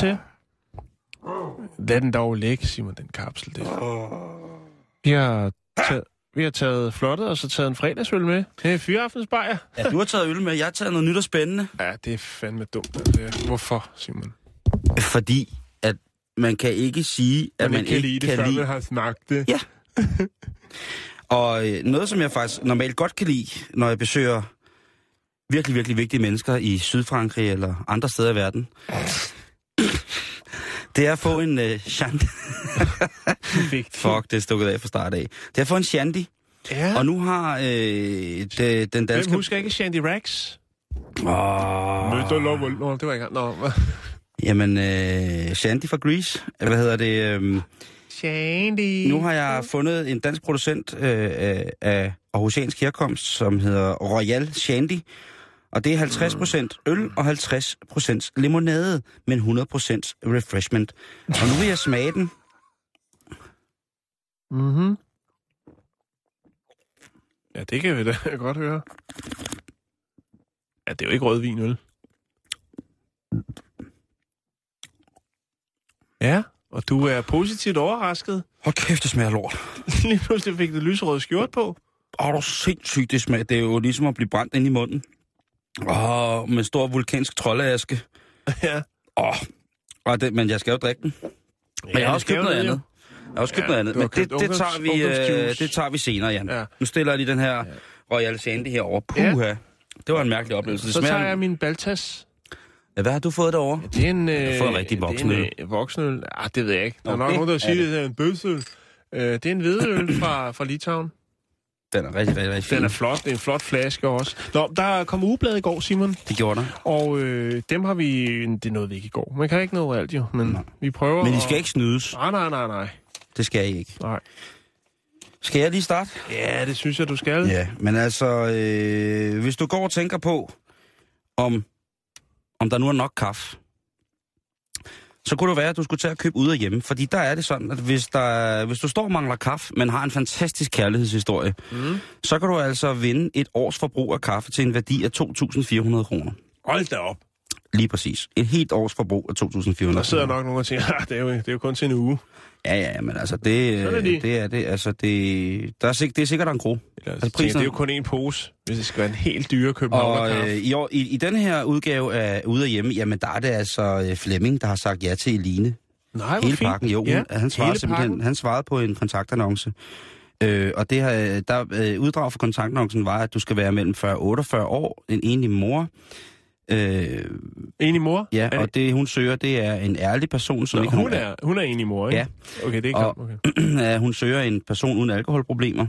Velkommen til. Lad den dog ligge, Simon, den kapsel. Det. Vi har taget, vi har taget flottet, og så taget en fredagsøl med. Det er fyraftensbajer. Ja, du har taget øl med, jeg har taget noget nyt og spændende. Ja, det er fandme dumt. Det er. Hvorfor, Simon? Fordi at man kan ikke sige, at man, ikke lide det, kan før lide... man har smagt det. Ja. Og øh, noget, som jeg faktisk normalt godt kan lide, når jeg besøger virkelig, virkelig vigtige mennesker i Sydfrankrig eller andre steder i verden, det er at få en øh, shandy. Fuck, det er stukket af fra start af. Det er at få en shandy. Ja. Og nu har øh, det, den Hvem danske... husker ikke Shandy Rax? Åh, lov, Nå, det var ikke Nå, jamen, øh, Shandy fra Greece. Hvad hedder det? Øh, Shandy. Nu har jeg fundet en dansk producent øh, af- af aarhusiansk herkomst, som hedder Royal Shandy. Og det er 50% øl og 50% limonade, men 100% refreshment. Og nu vil jeg smage den. Mhm. Ja, det kan vi da godt høre. Ja, det er jo ikke rødvin, vel? Ja, og du er positivt overrasket. Hold kæft, det smager lort. Lige pludselig fik du lyserød skjort på. Åh, det er sindssygt, det smager. Det er jo ligesom at blive brændt ind i munden. Åh, med stor vulkansk troldeaske. ja. Åh, og det, men jeg skal jo drikke den. Men jeg har også købt noget andet. Jeg har også købt Ja, noget andet. Men det, det, tager vi, øh, det tager vi senere, Jan. Ja. Nu stiller jeg lige den her Royal Shandy herovre. Puha. Det var en mærkelig oplevelse. Det Så tager jeg min baltas. Ja, hvad har du fået derovre? Det er en... Øh, har fået en rigtig voksenøl. Det er en øh, voksenøl. Ah, det ved jeg ikke. Der er Nå, nok det nogen, der er siger, det. det er en bødsøl. Øh, det er en hvedøl fra, fra Litauen. Den er rigtig, rigtig, rigtig fin. Den er flot. Det er en flot flaske også. Nå, der kom ugeblad i går, Simon. Det gjorde der. Og øh, dem har vi... Det nåede vi ikke i går. Man kan ikke nå alt jo, men Nej. vi prøver... Men I skal ikke snydes. Nej, nej, nej, nej. Det skal I ikke. nej. Skal jeg lige starte? Ja, det synes jeg, du skal. Ja, men altså, øh, hvis du går og tænker på, om, om der nu er nok kaffe, så kunne det være, at du skulle tage og købe ud af hjemme. Fordi der er det sådan, at hvis, der, hvis du står og mangler kaffe, men har en fantastisk kærlighedshistorie, Mm. så kan du altså vinde et års forbrug af kaffe til en værdi af 2.400 kroner. Hold da op. Lige præcis. Et helt års forbrug af 2.400 Der sidder nok nogen og siger, "Ah, det er, jo, det er jo kun til en uge. Ja, ja, men altså, det, er øh, de. det er det. Altså, det, der er, sik- det er sikkert en. Eller, Altså, tænker, prisen- det er jo kun en pose, hvis det skal være en helt dyre Københavner Og øh, i, år, i, i den her udgave af Ude af Hjemme, jamen der er det altså øh, Flemming, der har sagt ja til Eline. Nej, Hele fint. pakken, jo. Ja, han, svarede simpelthen, han svarede på en kontaktannonce. Øh, og det her, der, øh, uddrag for kontaktannoncen var, at du skal være mellem 40 og 48 år, en enlig mor. Øh, Enig mor? ja, Er og det hun søger, det er en ærlig person, som Nå, ikke hun, er, hun er enig mor, ikke? Ja. Okay, det er Og- klart. Okay. hun søger en person uden alkoholproblemer.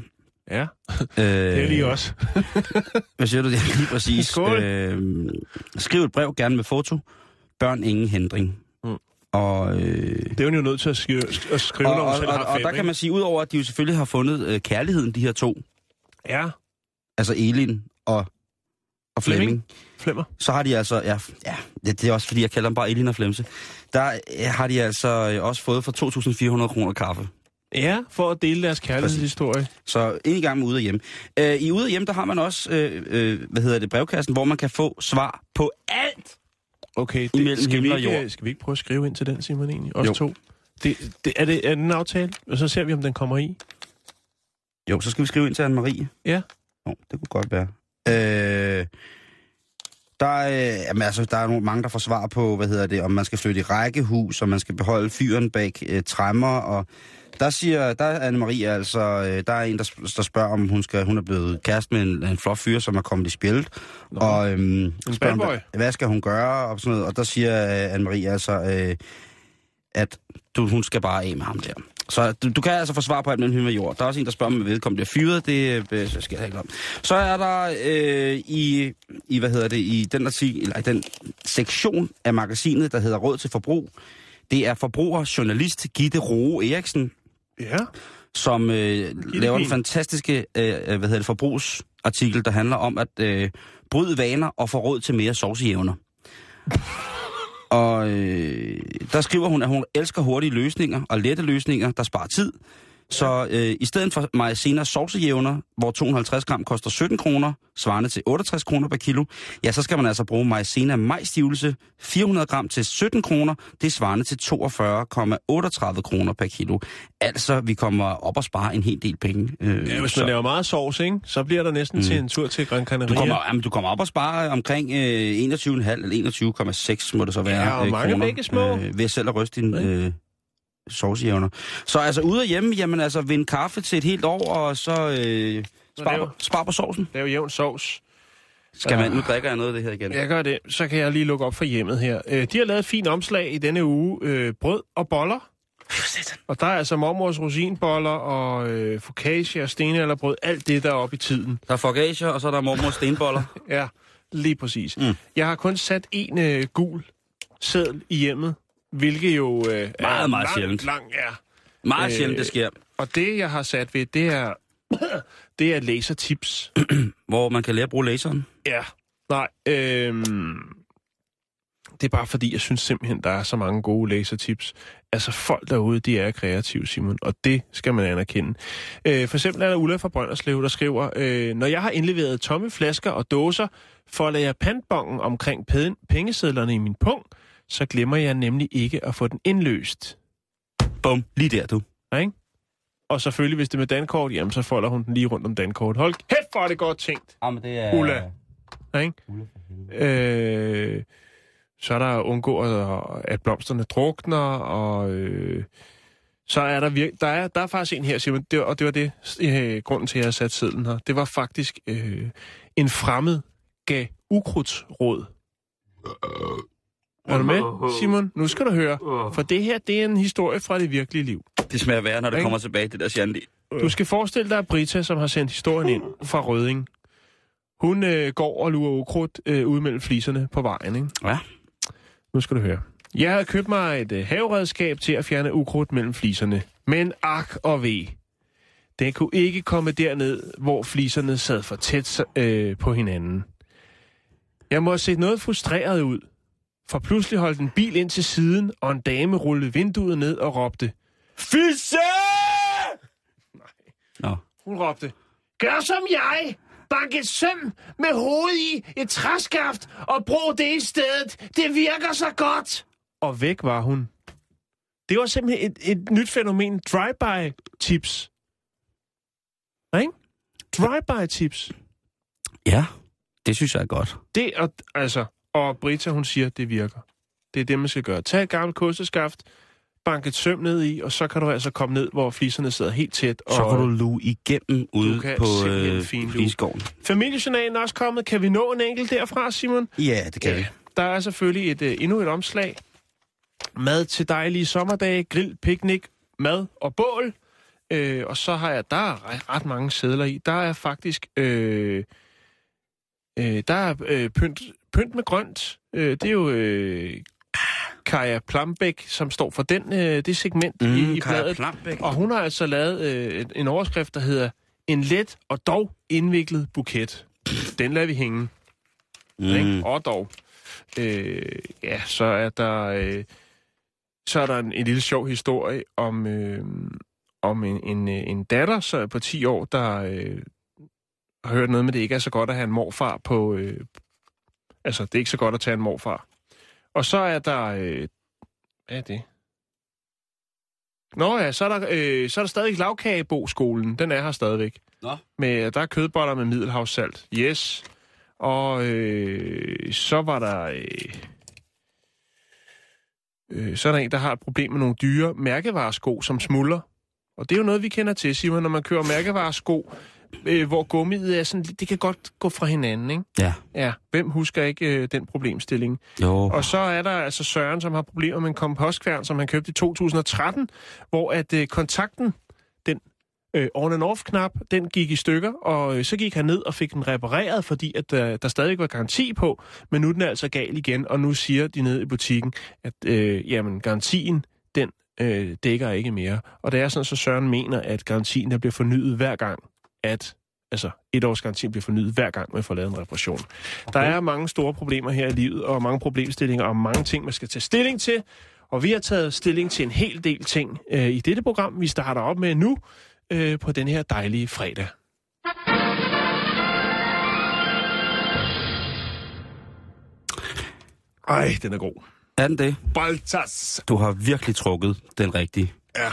Ja, Øh, det er lige også. Hvad siger du? Det er lige præcis. Skål. Øh, skriv et brev, gerne med foto. Børn ingen hindring. Mm. Og, øh, Det er jo nødt til at skrive, at skrive og, når hun og, selv og, har og fem, der kan ikke? man sige, udover at de jo selvfølgelig har fundet øh, kærligheden, de her to, Ja, altså Elin og, og Flemming, flemmer. så har de altså, ja, ja det, det er også fordi, jeg kalder dem bare Elin og Flemse, der har de altså øh, også fået for 2.400 kroner kaffe. Ja, for at dele deres kærlighedshistorie. Så ind i gang med Ude af Hjem. Øh, I Ude af Hjem, der har man også, øh, øh, hvad hedder det, brevkassen, hvor man kan få svar på alt. Okay, det, skal, vi og ikke, skal vi ikke prøve at skrive ind til den, Simon, egentlig? Os Jo. to. Det, det, er, det, er det en aftale? Og så ser vi, om den kommer i. Jo, så skal vi skrive ind til Anne-Marie. Ja. Jo, det kunne godt være. Øh, der, er, øh, jamen, altså, der er nogle, mange, der får svar på, hvad hedder det, om man skal flytte i rækkehus, og man skal beholde fyren bag øh, træmmer, og der siger, der er Anne-Marie altså, øh, der er en, der, der spørger, om hun, skal, hun er blevet kæreste med en, en flot fyr, som er kommet i spjældet, og øhm, spørger, om, hvad, hvad skal hun gøre, og sådan noget, og der siger øh, Anne-Marie altså, øh, at du, hun skal bare af med ham der. Så du, du kan altså få svar på alt mellem himmel og jord. Der er også en, der spørger, om vedkommende bliver fyret. Det øh, så skal jeg ikke om. Så er der øh, i, i, hvad hedder det, i den, artikel, eller i den sektion af magasinet, der hedder Råd til Forbrug, det er forbrugerjournalist Gitte Roe Eriksen, Ja. som øh, laver en fantastiske øh, øh, hvad hedder det, forbrugsartikel, der handler om at øh, bryde vaner og få råd til mere sovsejævner. Og øh, der skriver hun, at hun elsker hurtige løsninger og lette løsninger, der sparer tid. Så øh, i stedet for maizena sovsejævner, hvor 250 gram koster 17 kroner, svarende til 68 kroner per kilo, ja, så skal man altså bruge maizena majstivelse 400 gram til 17 kroner, det svarende til 42,38 kroner per kilo. Altså, vi kommer op og spare en hel del penge. Øh, ja hvis så- man laver meget sovs, ikke? så bliver der næsten mm. til en tur til Gran Canaria. du kommer, jamen, du kommer op og spare omkring øh, 21,5 eller 21,6 må det så være. Ja, og øh, mange kroner, begge små. Øh, ved selv at ryste din øh, sovsejævner. Så altså ude af hjemme, jamen altså vind kaffe til et helt år, og så øh, spar, på, spar på sovsen. Det er jo jævn sovs. Skal man, nu drikker jeg noget af det her igen. Jeg gør det. Så kan jeg lige lukke op for hjemmet her. Øh, de har lavet et fint omslag i denne uge. Øh, brød og boller. Og der er altså mormors rosinboller og øh, focaccia og stenalderbrød. Alt det, der er oppe i tiden. Der er forgager, og så er der mormors stenboller. Ja, lige præcis. Mm. Jeg har kun sat en øh, gul seddel i hjemmet, hvilket jo øh, er Meget, meget lang, sjældent. Lang, ja. Meget Øh, sjældent, det sker. Og det, jeg har sat ved, det er, det er lasertips. Hvor man kan lære at bruge laseren. Ja. Nej, øhm, det er bare fordi, jeg synes simpelthen, der er så mange gode lasertips. Altså folk derude, de er kreative, Simon, og det skal man anerkende. Øh, for eksempel er der Ulla fra Brønderslev, der skriver, øh, når jeg har indleveret tomme flasker og dåser, folder jeg pantbongen omkring pen- pengesedlerne i min pung, så glemmer jeg nemlig ikke at få den indløst. Bum, lige der du. Ikke? Og selvfølgelig, hvis det er med dankort, jamen så folder hun den lige rundt om dankort. Hold kæft, hvor er det godt tænkt. Jamen, det er... Ulla. Ikke? Øh, så er der undgå, at- at blomsterne drukner, og øh, så er der, vir- der, er, der er faktisk en her, Simon, det, og det var det, øh, grunden til, at jeg har sat sedlen her. Det var faktisk øh, en fremmed gav ukrudtsråd. Er du med, Simon? Nu skal du høre. For det her, det er en historie fra det virkelige liv. Det smager værre, når det kommer tilbage, det der Shandy. Du skal forestille dig Brita, som har sendt historien ind fra Røding. Hun øh, går og lurer ukrudt øh, ude mellem fliserne på vejen, ikke? Ja. Nu skal du høre. Jeg havde købt mig et øh, haveredskab til at fjerne ukrudt mellem fliserne. Men ak og ved. Den kunne ikke komme derned, hvor fliserne sad for tæt øh, på hinanden. Jeg må have set noget frustreret ud. For pludselig holdt en bil ind til siden, og en dame rullede vinduet ned og råbte. Fisse! Nå. Hun råbte, gør som jeg! Bank et søm med hovedet i et træskaft og brug det i stedet. Det virker så godt. Og væk var hun. Det var simpelthen et, et nyt fænomen. Drive-by tips. Ikke? Drive-by tips. Ja, det synes jeg er godt. Det er, altså, og Brita, hun siger, det virker. Det er det, man skal gøre. Tag et gammelt kosteskaft, bank et søm ned i, og så kan du altså komme ned, hvor fliserne sidder helt tæt. Og Så kan du luge igennem ude kan på øh, finluge. fliseskoven. Familiejournalen er også kommet. Kan vi nå en enkelt derfra, Simon? Ja, det kan vi. Der er selvfølgelig et, uh, endnu et omslag. Mad til dejlige sommerdage, grill, picnic, mad og bål. Øh, og så har jeg, der er ret- ret mange sædler i. Der er faktisk, øh, øh, der er øh, pynt, pynt med grønt. Øh, det er jo øh, Kaja Plambæk, som står for den, øh, det segment mm, i, i Kaja bladet. Plambæk. Og hun har altså lavet øh, en- overskrift, der hedder En let og dog indviklet buket. Den lader vi hænge. Mm. Ikke? Og dog. Øh, ja, så er der... Øh, så er der en, en lille sjov historie om, øh, om en, en, en datter så på 10 år, der øh, har hørt noget med, det ikke er så godt at have en morfar på... Øh, altså, det er ikke så godt at tage en morfar. Og så er der... Øh, hvad er det? Nå ja, så er der, øh, så er der stadig lavkagebo-skolen. Den er her stadigvæk. Nå. Med, der er kødboller med middelhavssalt. Yes. Og øh, så var der... Øh, øh, så er der en, der har et problem med nogle dyre mærkevaresko, som smuldrer. Og det er jo noget, vi kender til, Simon, når man kører mærkevaresko. Øh, hvor gummiet er sådan, det kan godt gå fra hinanden, ikke? Ja. Ja, hvem husker ikke øh, den problemstilling? Jo. Og så er der altså Søren, som har problemer med en kompostkværn, som han købte i 2013, hvor at øh, kontakten, den øh, on-and-off-knap, den gik i stykker, og øh, så gik han ned og fik den repareret, fordi at øh, der stadig var garanti på, men nu er den altså gal igen, og nu siger de nede i butikken, at øh, jamen, garantien, den øh, dækker ikke mere. Og det er sådan, så Søren mener, at garantien der bliver fornyet hver gang, at altså et års garanti bliver fornyet hver gang, man får lavet en reparation. Okay. Der er mange store problemer her i livet, og mange problemstillinger, og mange ting, man skal tage stilling til. Og vi har taget stilling til en hel del ting øh, i dette program, vi starter op med nu, øh, på den her dejlige fredag. Ej, den er god. Er den det? Baltas! Du har virkelig trukket den rigtige. Ja.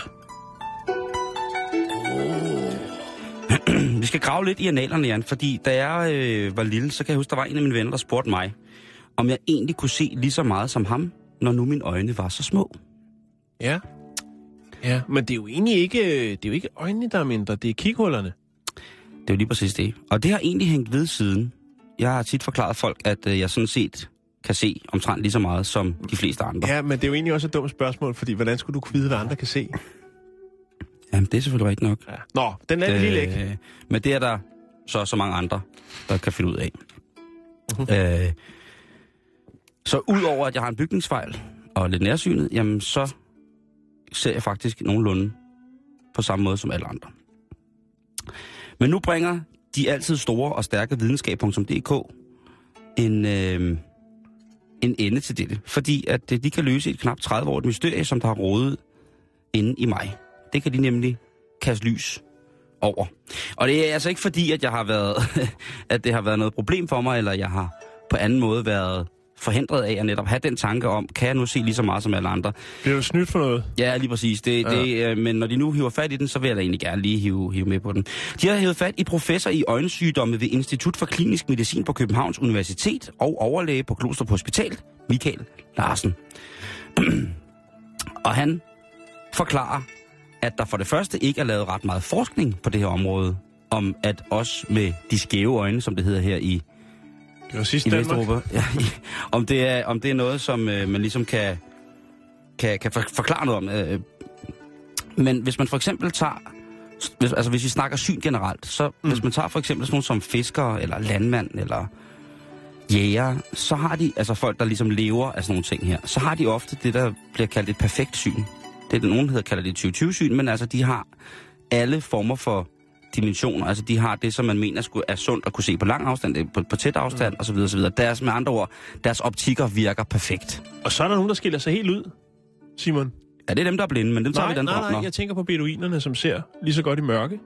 Skal grave lidt i analerne, Jan, fordi da jeg øh, var lille, så kan jeg huske, der var en af mine venner, der spurgte mig, om jeg egentlig kunne se lige så meget som ham, når nu mine øjne var så små. Ja. Ja, men det er jo egentlig ikke, det er jo ikke øjnene, der er mindre, det er kighullerne. Det er jo lige præcis det. Og det har egentlig hængt ved siden. Jeg har tit forklaret folk, at øh, jeg sådan set kan se omtrent lige så meget som de fleste andre. Ja, men det er jo egentlig også et dumt spørgsmål, fordi hvordan skulle du kunne vide, hvad andre kan se? Jamen, det er selvfølgelig rigtigt nok. Ja. Nå, den lader vi lige lægge. Men det er der så så mange andre, der kan finde ud af. Øh, så udover at jeg har en bygningsfejl og lidt nærsynet, jamen så ser jeg faktisk nogenlunde på samme måde som alle andre. Men nu bringer de altid store og stærke videnskab.dk en, øh, en ende til dette. Fordi at øh, de kan løse et knap 30 år mysterie, som der har rådet inde i mig. Det kan de nemlig kaste lys over. Og det er altså ikke fordi, at jeg har været, at det har været noget problem for mig, eller jeg har på anden måde været forhindret af at netop have den tanke om, kan jeg nu se lige så meget som alle andre? Bliver du snydt for noget? Ja, lige præcis. Det, Ja. det, øh, men når de nu hiver fat i den, så vil jeg da egentlig gerne lige hive, hive med på den. De har hævet fat i professor i øjensygdomme ved Institut for Klinisk Medicin på Københavns Universitet og overlæge på Klostrup Hospital, Michael Larsen. og han forklarer, at der for det første ikke er lavet ret meget forskning på det her område, om at os med de skæve øjne, som det hedder her i, Det var sidst i. Vesteuropa, ja, i, om, det er, om det er noget, som øh, man ligesom kan, kan, kan for, forklare noget om. Øh, men hvis man for eksempel tager, hvis, altså hvis vi snakker syn generelt, så mm. hvis man tager for eksempel sådan nogle som fiskere, eller landmand, eller jæger, så har de, altså folk, der ligesom lever af sådan nogle ting her, så har de ofte det, der bliver kaldt et perfekt syn. Det er nogen hedder, kalder det 20-20-syn, men altså de har alle former for dimensioner. Altså de har det, som man mener skulle, er sundt at kunne se på lang afstand, det på, på tæt afstand, mm. osv. osv. Deres, med andre ord, deres optikker virker perfekt. Og så er der nogen, der skiller sig helt ud, Simon. Ja, det er dem, der er blinde, men dem tager Nej, vi den nej, nej, nå. jeg tænker på beduinerne, som ser lige så godt i mørke.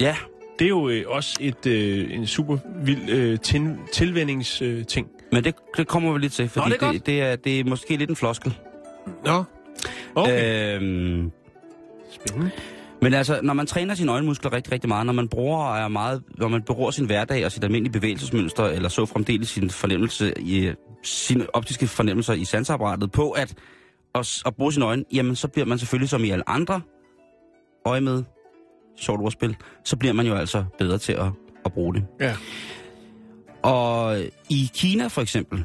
Ja, Det er jo øh, også et, øh, en super vild øh, til, tilvændingsting. Øh, ting. men det, det kommer vi lidt til, fordi det er det, det, er, det er måske lidt en floskel. Nå, okay. Øh. Øhm, Spændende. Men altså, når man træner sine øjenmuskler rigtig, rigtig meget, når man bruger og er meget, når man beror sin hverdag og sit almindelige bevægelsesmønster, eller så fremdeles sin fornemmelse i, sine optiske fornemmelser i sanseapparatet på at, at, at bruge sine øjne, jamen så bliver man selvfølgelig som i alle andre øje med, sjovt ordspil, så bliver man jo altså bedre til at, at bruge det. Ja. Og i Kina for eksempel,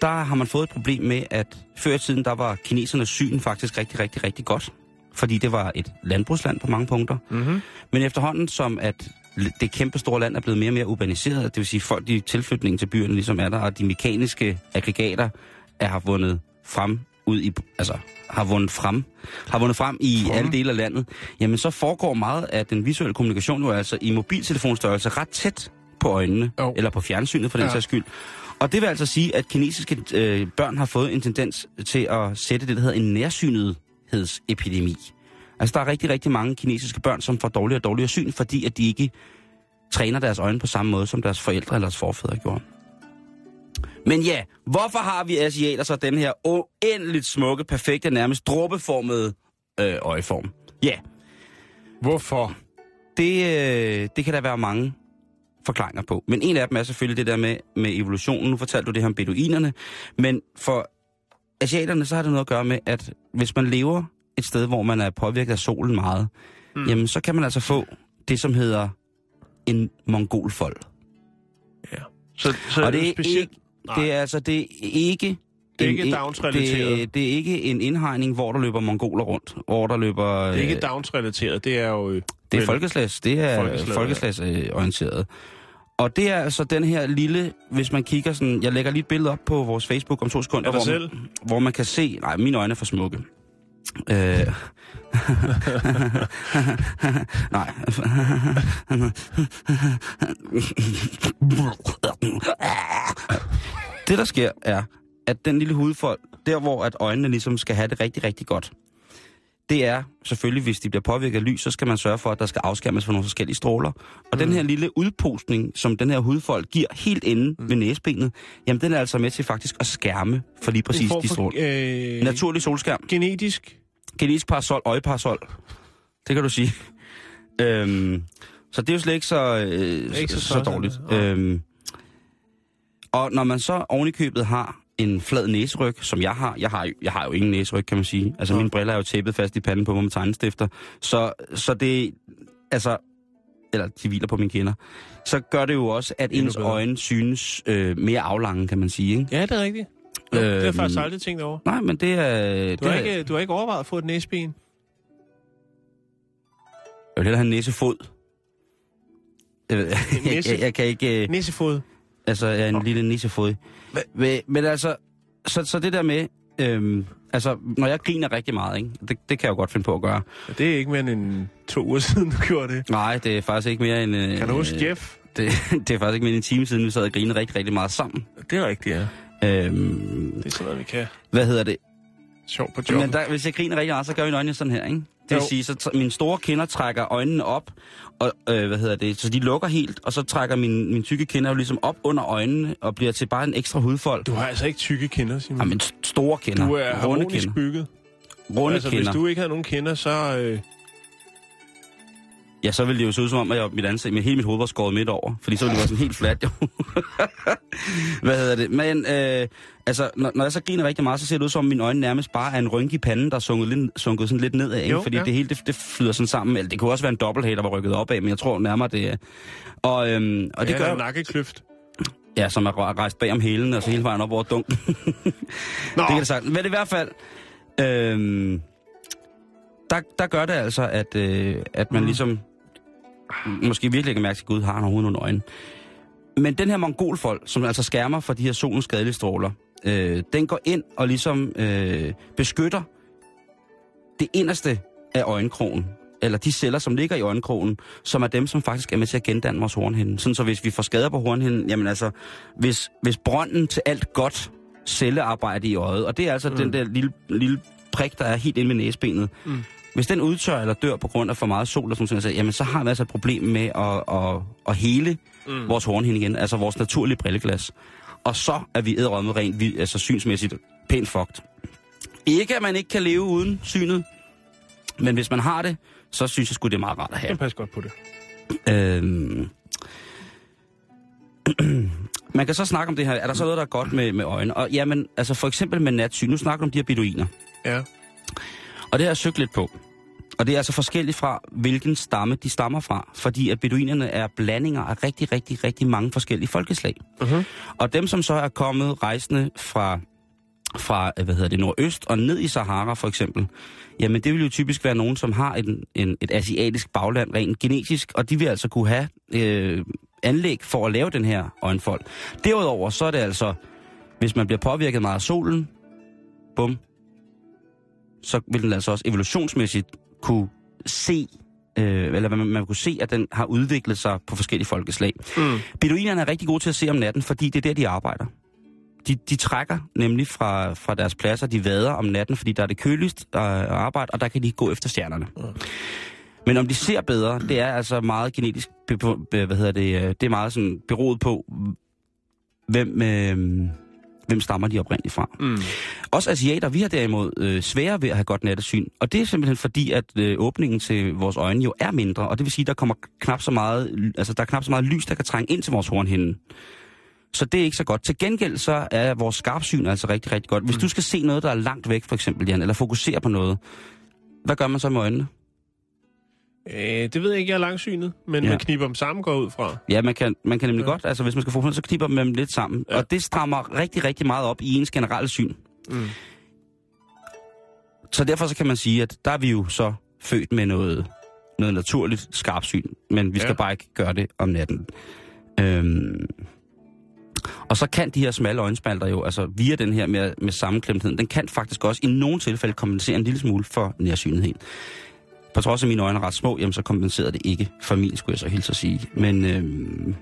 der har man fået et problem med, at før i tiden, der var kinesernes syn faktisk rigtig, rigtig, rigtig godt. Fordi det var et landbrugsland på mange punkter. Mm-hmm. Men efterhånden som at det kæmpe store land er blevet mere og mere urbaniseret, det vil sige folk, de tilflytningen til byerne ligesom er der, og de mekaniske aggregater er, har vundet frem ud i, altså har vundet frem, har vundet frem i Frem. alle dele af landet, jamen så foregår meget af den visuelle kommunikation jo altså i mobiltelefonstørrelse ret tæt på øjnene, Jo. eller på fjernsynet for den Ja. sags skyld. Og det vil altså sige, at kinesiske øh, børn har fået en tendens til at sætte det, der hedder en nærsynethedsepidemi. Altså, der er rigtig, rigtig mange kinesiske børn, som får dårligere og dårligere syn, fordi at de ikke træner deres øjne på samme måde, som deres forældre eller deres forfædre gjorde. Men ja, hvorfor har vi asiater så den her uendeligt smukke, perfekte, nærmest dråbeformede øh, øjeform? Ja, Hvorfor? det, øh, det kan der være mange forklaringer på. Men en af dem er selvfølgelig det der med, med evolutionen. Nu fortalte du det her om beduinerne. Men for asiaterne, så har det noget at gøre med, at hvis man lever et sted, hvor man er påvirket af solen meget, mm. jamen så kan man altså få det, som hedder en mongolfold. Ja. Så, så Og det er specielt... ikke, det er altså det er ikke Det er ikke en- Downs-relateret. Det, det er ikke en indhegning, hvor der løber mongoler rundt. Hvor der løber... Det er ikke øh, Downs-relateret, det er jo... øh, Det er folkeslags, det er Folkeslag, folkeslagsorienteret. Og det er altså den her lille, hvis man kigger sådan, jeg lægger lige et billede op på vores Facebook om to sekunder, hvor selv? man, hvor man kan se, nej, mine øjne er for smukke. Øh. nej. det der sker er, at den lille hudfold, der hvor at øjnene ligesom skal have det rigtig, rigtig godt, det er selvfølgelig, hvis de bliver påvirket af lys, så skal man sørge for, at der skal afskærmes for nogle forskellige stråler. Og mm. den her lille udpostning, som den her hudfold giver helt inde mm. ved næsebenet, jamen den er altså med til faktisk at skærme for lige præcis de stråler. øh, Naturlig solskærm. Genetisk. Genetisk parasol, øjeparasol. Det kan du sige. Øhm, så det er jo slet ikke så, øh, ikke så så, så dårligt. Øhm, og når man så ovenikøbet har en flad næseryg, som jeg har, jeg har, jo- jeg har jo ingen næseryg, kan man sige. Altså Nå. mine briller er jo tæppet fast i panden på mig med tegnestifter. Så, så det, altså, eller de hviler på mine kinder, så gør det jo også, at Endnu ens bedre. øjne synes øh, mere aflange, kan man sige. Ikke? Ja, det er rigtigt. Jo, det har jeg Øhm, faktisk aldrig tænkt over. Nej, men det er... Du det har, er, ikke, du har ikke overvejet at få et næseben? Jeg vil hellere have en næsefod. Jeg, jeg, næse- jeg, jeg kan ikke... øh, Næsefod. Altså, jeg er en Nå. lille nissefod. Men, men altså, så, så det der med... Øhm, altså, når jeg griner rigtig meget, ikke? Det, det kan jeg jo godt finde på at gøre. Ja, Det er ikke mere end en, to uger siden, du gjorde det. Nej, det er faktisk ikke mere end... Øh, Kan du huske Jeff? Det, det er faktisk ikke mere end en time siden, vi sad og grinede rigtig, rigtig meget sammen. Det er rigtigt, ja. Øhm, Det er sådan noget, vi kan. hvad hedder det? Sjov på job. Men der, hvis jeg griner rigtig meget, så gør mine øjne sådan her, ikke? Det vil sige, så t- mine store kinder trækker øjnene op, og, øh, hvad hedder det, så de lukker helt, og så trækker mine, mine tykke kinder jo ligesom op under øjnene, og bliver til bare en ekstra hudfold. Du har altså ikke tykke kinder, Simon. Jamen, st- store kinder. du er runde harmonisk kinder. bygget. Runde altså, kinder. hvis du ikke havde nogen kinder, så... Øh, Ja, så ville det jo se ud som om, at jeg, mit ansigt, med hele mit hoved var skåret midt over. Fordi så ville det være sådan helt fladt, jo. Hvad hedder det? Men øh, altså, når, når jeg så griner rigtig meget, så ser det ud som om, mine øjne nærmest bare er en rynke i panden, der er sunket, lidt, sunket sådan lidt nedad. Ikke? Jo, Fordi ja. det hele, det, det flyder sådan sammen. Eller det kunne også være en dobbelthæl, der var rykket opad, men jeg tror nærmere, det er... Og, øhm, og det ja, gør... der er nakkekløft. Ja, som er re- rejst bag om hælen, altså hele vejen op over dunken. Det kan det sagt. Men i hvert fald, øhm, der, der gør det altså, at, øh, at man Mm. ligesom måske virkelig kan mærke, at Gud har han overhovedet nogle øjne. Men den her mongolfold, som altså skærmer for de her solens skadelige stråler, øh, den går ind og ligesom øh, beskytter det inderste af øjenkrogen, eller de celler, som ligger i øjenkrogen, som er dem, som faktisk er med til at gendanne vores hornhinde. Sådan så hvis vi får skader på hornhinden, jamen altså, hvis, hvis brønden til alt godt cellearbejde i øjet, og det er altså mm. den der lille, lille prik, der er helt inde ved næsebenet, Mm. Hvis den udtør eller dør på grund af for meget sol, og sådan noget, så, jamen, så har vi altså et problem med at, at, at hele mm. vores hornhinde igen, altså vores naturlige brilleglas. Og så er vi æderrømmet rent, vi, altså synsmæssigt pænt fucked. Ikke at man ikke kan leve uden synet, men hvis man har det, så synes jeg sgu, det er meget rart at have. jeg passer godt på det. Øhm. Man kan så snakke om det her. Er der så noget, der er godt med, med øjne? Og jamen, altså for eksempel med natsyn. Nu snakker du om de her beduiner. Ja. Og det har jeg søgt lidt på. Og det er altså forskelligt fra, hvilken stamme de stammer fra. Fordi at beduinerne er blandinger af rigtig, rigtig, rigtig mange forskellige folkeslag. Uh-huh. Og dem, som så er kommet rejsende fra, fra hvad hedder det, nordøst og ned i Sahara for eksempel, jamen det vil jo typisk være nogen, som har en, en, et asiatisk bagland rent genetisk, og de vil altså kunne have øh, anlæg for at lave den her øjenfold. Derudover så er det altså, hvis man bliver påvirket meget af solen, bum, så vil den altså også evolutionsmæssigt kunne se, øh, eller man, man kunne se, at den har udviklet sig på forskellige folkeslag. Mm. Beduinerne er rigtig gode til at se om natten, fordi det er der, de arbejder. De, de trækker nemlig fra, fra deres pladser, de vader om natten, fordi der er det køligst at arbejde, og der kan de gå efter stjernerne. Men om de ser bedre, det er altså meget genetisk, be, be, hvad hedder det, øh, det er meget sådan beroet på, hvem, øh, hvem stammer de oprindeligt fra. Mm. Også asiater, vi har derimod øh, svære ved at have godt nattesyn. Og det er simpelthen fordi, at øh, åbningen til vores øjne jo er mindre. Og det vil sige, der kommer knap så meget, altså, der er knap så meget lys, der kan trænge ind til vores hornhinde. Så det er ikke så godt. Til gengæld så er vores skarpsyn altså rigtig, rigtig godt. Hvis du skal se noget, der er langt væk, for eksempel, Jan, eller fokusere på noget, hvad gør man så med øjnene? Øh, det ved jeg ikke, jeg er langsynet, men Ja. man kniber dem sammen går ud fra. Ja, man kan, man kan nemlig Ja. godt, altså hvis man skal få så kniber man dem lidt sammen. Ja. Og det strammer rigtig, rigtig meget op i ens generelle syn. Mm. Så derfor så kan man sige, at der er vi jo så født med noget, noget naturligt skarpsyn, men vi skal Ja. bare ikke gøre det om natten. Øhm, og så kan de her smalle øjenspalter jo, altså via den her med, med sammenklemtheden, den kan faktisk også i nogle tilfælde kompensere en lille smule for nærsynlighed. På trods af mine øjne er ret små, jamen så kompenserede det ikke for min, skulle jeg så hilse at sige. Men, øhm,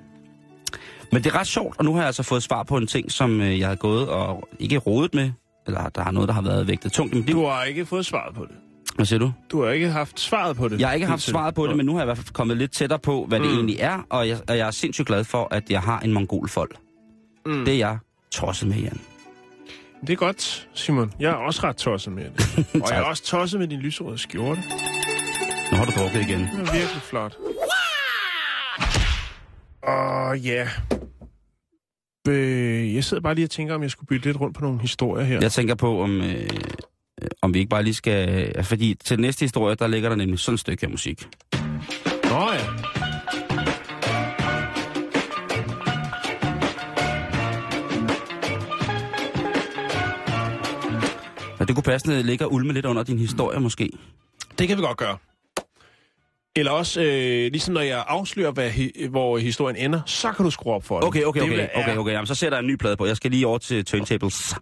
men det er ret sjovt, og nu har jeg altså fået svar på en ting, som øh, jeg har gået og ikke rodet med, eller der er noget, der har været vægtet tungt mit liv. Du har ikke fået svaret på det. Hvad siger du? Du har ikke haft svaret på det. Jeg har ikke haft svaret på det, men nu har jeg i hvert fald kommet lidt tættere på, hvad det Mm. egentlig er, og jeg, og jeg er sindssygt glad for, at jeg har en mongolfold. Mm. Det er jeg tosset med, Jan. Det er godt, Simon. Jeg er også ret tosset med det. Og jeg er også tosset med din lyserøde skjorte. Nu har du drukket igen. Det er virkelig flot. Og ja. Øh, jeg sidder bare lige og tænker, om jeg skulle bytte lidt rundt på nogle historier her. Jeg tænker på, om, øh, øh, om vi ikke bare lige skal... øh, Fordi til den næste historie, der ligger der nemlig sådan et stykke her musik. Nå ja. Og det kunne passende ligge og ulme lidt under din historie, måske. Det kan vi godt gøre. Eller også, øh, ligesom når jeg afslører, hvad hi- hvor historien ender, så kan du skrue op for det. Okay, okay, Det okay, okay, okay. Jamen, så sætter jeg en ny plade på. Jeg skal lige over til turntables.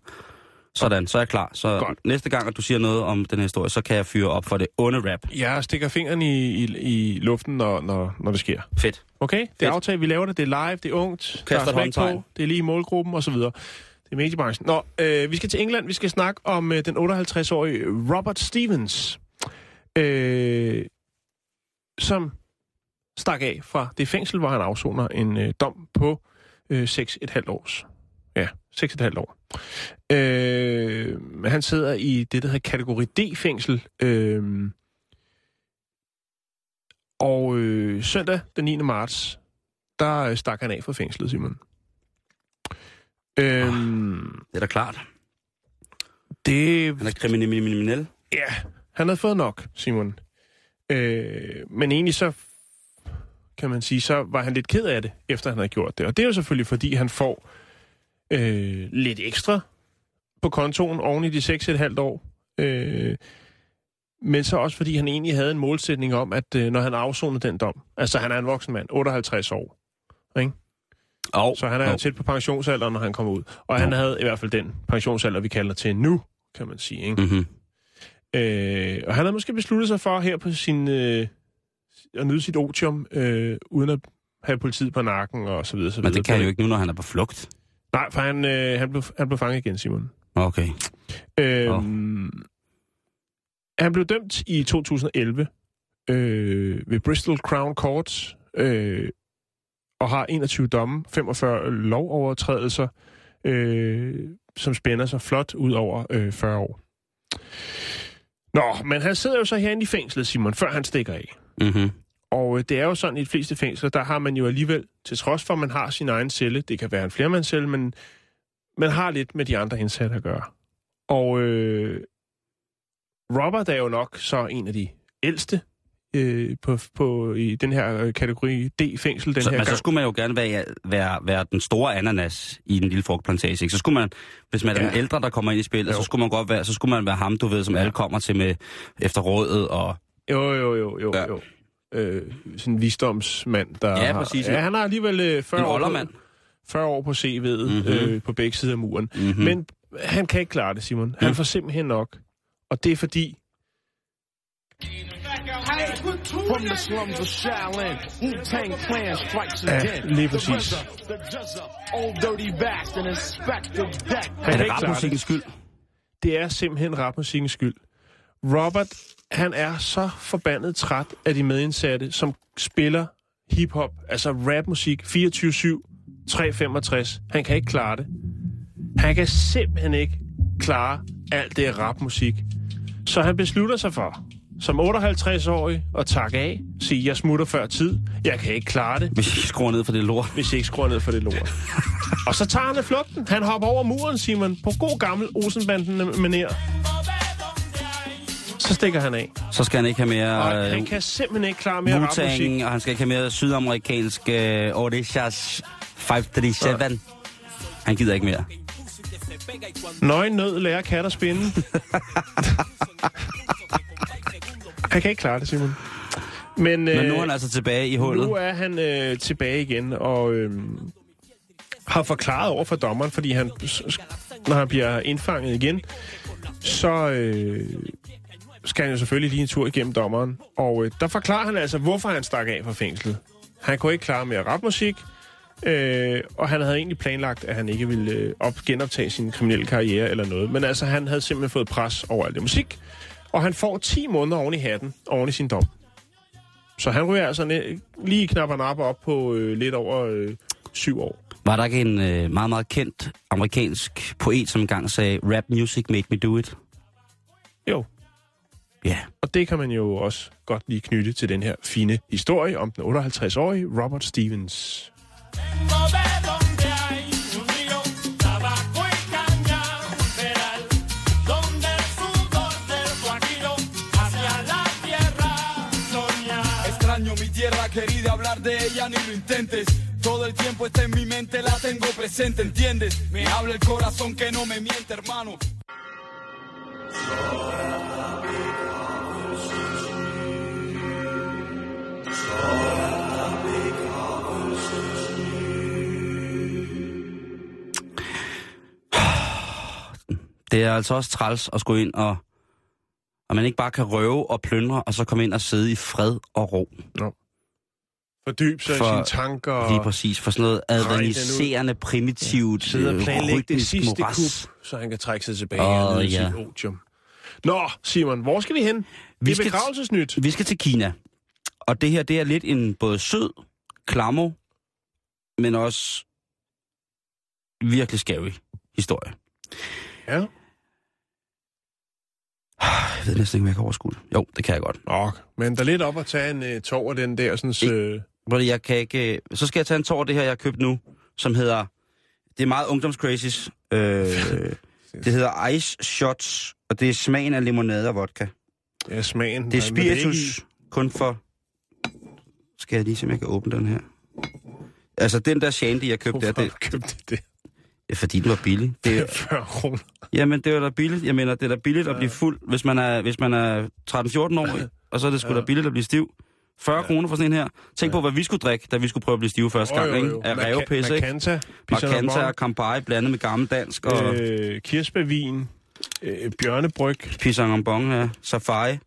Sådan, så er jeg klar. Så Godt. næste gang, at du siger noget om den her historie, så kan jeg fyre op for det onde rap. Jeg stikker fingeren i, i, i luften, når, når, når det sker. Fedt. Okay? Det Fedt. er aftalt, vi laver det. Det er live, det er ungt. der er smæk på, det er lige i målgruppen og så videre. Det er mediebranchen. Nå, øh, vi skal til England. Vi skal snakke om øh, den 58-årige Robert Stevens, øh, som stak af fra det fængsel, hvor han afsoner en øh, dom på øh, 6,5 års. Ja, 6,5 år. Øh, han sidder i det, der hedder kategori D-fængsel. Øh, og øh, søndag den 9. marts, der øh, stak han af fra fængslet, Simon. Øhm, Det er da klart. det, Han er kriminel. ja, han havde fået nok, Simon. Øh, men egentlig så, kan man sige, så var han lidt ked af det, efter han havde gjort det. Og det er jo selvfølgelig, fordi han får øh, lidt ekstra på kontoen oven i de 6,5 år. Øh, men så også fordi han egentlig havde en målsætning om, at øh, når han afsonede den dom, altså han er en voksen mand, 58 år, Og, så han er jo tæt på pensionsalderen, når han kommer ud. Og han Jo. havde i hvert fald den pensionsalder, vi kalder til nu, kan man sige. Ikke? Mm-hmm. Øh, og han havde måske besluttet sig for her på sin... Øh, at nyde sit otium, øh, uden at have politiet på nakken og så videre. Så Men videre. det kan han jo ikke nu, når han er på flugt. Nej, for han, øh, han, blev, han blev fanget igen, Simon. Okay. Øh, Han blev dømt i 2011 øh, ved Bristol Crown Court øh, og har 21 domme, 45 lovovertrædelser, øh, som spænder sig flot ud over øh, 40 år. Nå, men han sidder jo så herinde i fængslet, Simon, før han stikker af. Mm-hmm. Og øh, det er jo sådan, i de fleste fængsler, der har man jo alligevel, til trods for, at man har sin egen celle, det kan være en flermandscelle, men man har lidt med de andre indsatte at gøre. Og øh, Robert er jo nok så en af de ældste øh, på, på, i den her øh, kategori D-fængsel den Så, her men så gang. skulle man jo gerne være, være, være den store ananas i den lille frugtplantage. Ikke? Så skulle man, hvis man er Ja. den ældre, der kommer ind i spillet, Jo. så skulle man godt være, så skulle man være ham, du ved, som Ja. alle kommer til med efter rådet og... Jo, jo, jo, jo, Ja. jo. Øh, sådan en visdomsmand, der Ja, har, præcis. Ja, han har alligevel øh, 40, En år, på, 40 år på CV'et mm-hmm. Mhm. øh, på begge sider af muren. Mm-hmm. Men han kan ikke klare det, Simon. Han Mm. får simpelthen nok. Og det er fordi, Ja, again. lige præcis. The Juzza, Old Dirty Bastard, Inspector Deck. Han Er det rapmusikkens skyld? det er simpelthen rapmusikkens skyld. Robert, han er så forbandet træt af de medindsatte, som spiller hiphop, altså rapmusik, 24-7, 365. Han kan ikke klare det. Han kan simpelthen ikke klare alt det rapmusik. Så han beslutter sig for, som 58-årig, at takke af, sige, jeg smutter før tid, jeg kan ikke klare det, Hvis I skruer ned for det lort. hvis jeg ikke skruer ned for det lort. og så tager han af flugten. Han hopper over muren, Simon, på god gammel Olsenbanden manér. Så stikker han af. Så skal han ikke have mere... Og øh, han kan simpelthen ikke klare mere rapmusik. Og han skal ikke have mere sydamerikansk øh, Orishas 537. Han gider ikke mere. Nøgen nød lærer kat at spinde. han kan ikke klare det, Simon. Men, Men nu er han altså tilbage i hullet. Nu er han øh, tilbage igen, og øh, har forklaret over for dommeren, fordi han, når han bliver indfanget igen, så øh, skal han jo selvfølgelig lige en tur igennem dommeren. Og øh, der forklarer han altså, hvorfor han stak af fra fængslet. Han kunne ikke klare mere rapmusik, øh, og han havde egentlig planlagt, at han ikke ville øh, op, genoptage sin kriminelle karriere eller noget. Men altså, han havde simpelthen fået pres over alt det musik, og han får 10 måneder oven i hatten, oven i sin dom. Så han ryger altså ned, lige knapper napper op på øh, lidt over øh, syv år. Var der ikke en øh, meget, meget kendt amerikansk poet, som engang sagde, rap music made me do it? Jo, Ja. og det kan man jo også godt lige knytte til den her fine historie om den 58-årige Robert Stevens. De ni lo intentes. Todo el tiempo está en mi mente, la tengo presente, ¿entiendes? Me habla el corazón que no me miente, hermano. Det er altså også træls at skulle ind og... Og man ikke bare kan røve og plyndre, og så komme ind og sidde i fred og ro. Fordyb sig For- i sine tanker Lige præcis. For sådan noget administrerende, primitivt, sidde og øh, planlægge det sidste moras. kup, så han kan trække sig tilbage og nyde ja. sit otium. Nå, Simon, hvor skal vi hen? Vi skal- er begravelsesnyt. Vi skal til Kina. Og det her, det er lidt en både sød, klammer, men også virkelig skævig historie. Ja. Jeg ved næsten ikke, hvad jeg kan overskue det. Jo, det kan jeg godt. Nok. Men der er lidt op at tage en uh, tår af den der sådan... Øh, Du, Jeg kan ikke... øh, Så skal jeg tage en tår af det her, jeg har købt nu, som hedder... Det er meget ungdomscrazies. Øh, det hedder Ice Shots, og det er smagen af limonade og vodka. ja, smagen. Det er Nej, men ikke spiritus, kun for... Skal jeg lige se, om jeg kan åbne den her? Altså, den der shandy, jeg købte, der, Hvorfor det, har du købt det? Ja, fordi den var billig. Det, er- 40 kroner. jamen, det var da billigt. Jeg mener, det er da billigt at blive fuld, hvis man er, hvis man er 13-14 år, og så er det sgu da billigt at blive stiv. 40 kroner for sådan en her. Tænk på, hvad vi skulle drikke, da vi skulle prøve at blive stive første gang, ikke? Af revpisse, ikke? Macanta, Pissanabon, og Campari blandet med gammel dansk og øh. kirsebærvin, øh, bjørnebryg. Pisangambon af Safari.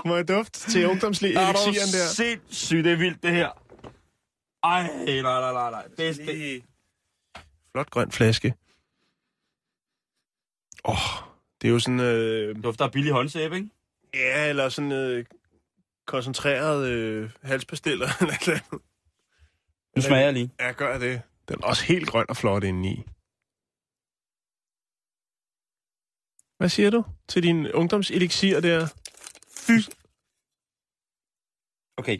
Må jeg dufte til ungdomsliv Er du der? sindssygt, det er vildt det her. Ej, nej, nej, nej, nej. Det, er- det, Flot grøn flaske. Åh, oh, det er jo sådan... Øh, dufter af billig håndsæbe, ikke? ja, eller sådan øh, koncentreret øh, halspastiller eller et eller andet. Nu smager jeg lige. Ja, gør det. Den er også helt grøn og flot indeni. Hvad siger du til din ungdomselixir der? Okay.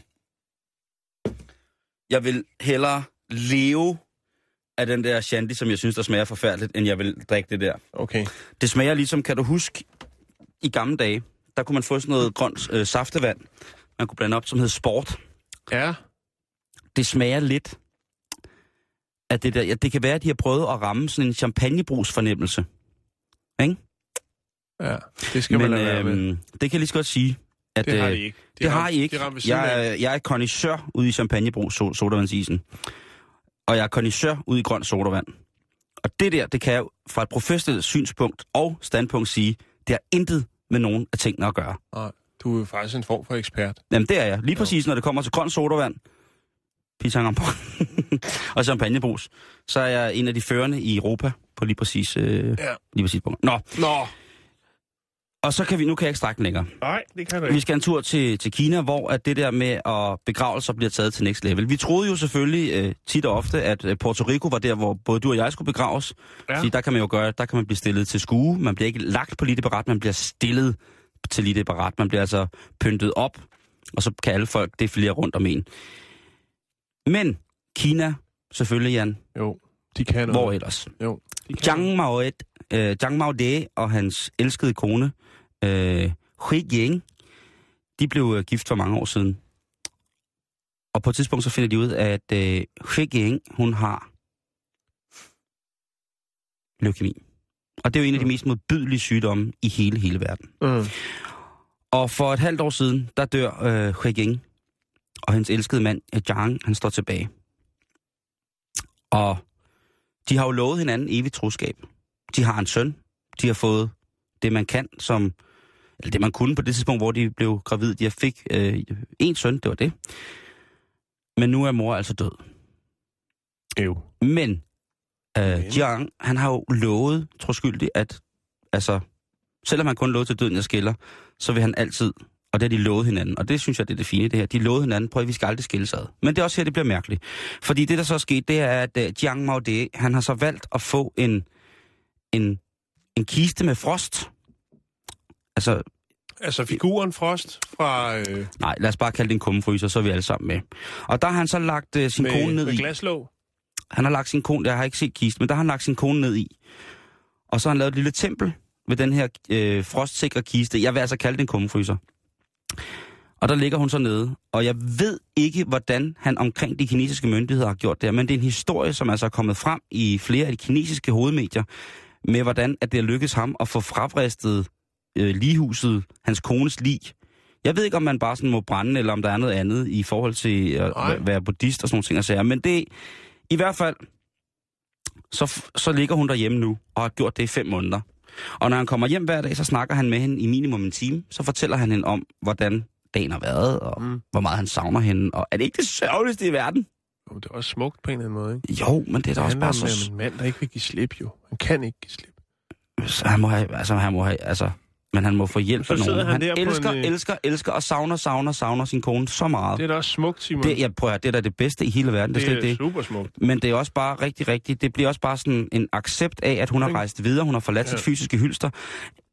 Jeg vil hellere leve af den der shandy, som jeg synes, der smager forfærdeligt, end jeg vil drikke det der. Okay. Det smager ligesom, kan du huske, i gamle dage, der kunne man få sådan noget grønt øh, saftevand, man kunne blande op, som hed sport. Ja, Det smager lidt af det der. Ja, det kan være, at de har prøvet at ramme sådan en champagnebrus fornemmelse. Ikke? ja. Det skal Men man lade være med. øhm, det kan jeg lige så godt sige. At, Det har øh, I ikke. De Det har I ikke. De Jeg, er- jeg er connoisseur ude i champagnebrug so- sodavandsisen. Og jeg er connoisseur ude i grøn sodavand. Og det der, det kan jeg fra et professionelt synspunkt og standpunkt sige, det har intet med nogen af tingene at gøre. Nej, du er jo faktisk en form for ekspert. Jamen det er jeg. Lige præcis, når det kommer til grøn sodavand, pisangambon og champagnebrus, så er jeg en af de førende i Europa på lige præcis, øh, Ja. lige præcis punkt. Nå, Nå, og så kan vi, nu kan jeg ikke strække længere. nej, det kan du Vi ikke. skal en tur til, til Kina, hvor at det der med at begravelser bliver taget til next level. Vi troede jo selvfølgelig øh, tit og ofte, at øh, Puerto Rico var der, hvor både du og jeg skulle begraves. Ja. Fordi der kan man jo gøre, der kan man blive stillet til skue. Man bliver ikke lagt på barat, man bliver stillet til lite barat. Man bliver altså pyntet op, og så kan alle folk defilere rundt om en. Men Kina, selvfølgelig Jan, Jo, de kan hvor ellers? Jo. Zhang Mao, øh, Zhang Mao De og hans elskede kone, øh, Hui Ying, de blev øh, gift for mange år siden. Og på et tidspunkt så finder de ud af, at øh, Hui Ying, hun har leukemi. Og det er jo en af de mest modbydelige sygdomme i hele, hele verden. Mm. Og for et halvt år siden, der dør øh, Hui Ying, og hendes elskede mand, øh, Zhang, han står tilbage. Og de har jo lovet hinanden evigt troskab. De har en søn. De har fået det, man kan, som... Eller det, man kunne på det tidspunkt, hvor de blev gravid. De fik øh, en søn, det var det. Men nu er mor altså død. Ew. Men øh? Jiang, han har jo lovet, troskyldigt, at altså, selvom han kun lovet til døden, jeg skiller, så vil han altid, og det har de lovet hinanden, og det synes jeg, det er det fine det her, de lovede hinanden, prøv at vi skal aldrig skilles ad. Men det er også her, det bliver mærkeligt. Fordi det, der så er sket, det er, at uh, Jiang Mao De, han har så valgt at få en, en, en kiste med frost. Altså, Altså figuren Frost fra... Øh, nej, lad os bare kalde det en kummefryser, så er vi alle sammen med. Og der har han så lagt uh, sin med, kone ned med i. glaslåg. Han har lagt sin kone, jeg har ikke set kisten, men der har han lagt sin kone ned i. Og så har han lavet et lille tempel ved den her øh, frostsikre kiste. Jeg vil altså kalde det en kummefryser. Og der ligger hun så nede. Og jeg ved ikke, hvordan han omkring de kinesiske myndigheder har gjort det her, men det er en historie, som altså er kommet frem i flere af de kinesiske hovedmedier, med hvordan at det er lykkedes ham at få frabristet øh, ligehuset, hans kones lig. Jeg ved ikke, om man bare sådan må brænde, eller om der er noget andet i forhold til at Nej. væ- være buddhist og sådan nogle ting. sige. Men det, i hvert fald, så, så ligger hun derhjemme nu, og har gjort det i fem måneder. Og når han kommer hjem hver dag, så snakker han med hende i minimum en time. Så fortæller han hende om, hvordan dagen har været, og Mm. hvor meget han savner hende. Og er det ikke det sørgeligste i verden? Jo, det er også smukt på en eller anden måde, ikke? Jo, men det er da også bare så... om en mand, der ikke vil give slip, jo. Han kan ikke give slip. så han må have, altså, han må have, altså, men han må få hjælp sidder nogen. han Han, elsker, en, øh, elsker, elsker og savner, savner, savner sin kone så meget. Det er da også smukt, Simon. Det, jeg prøver, det er da det bedste i hele verden, det er det er det. super smukt. Men det er også bare rigtig, rigtig, det bliver også bare sådan en accept af, at hun har rejst videre, hun har forladt Ja. sit fysiske hylster.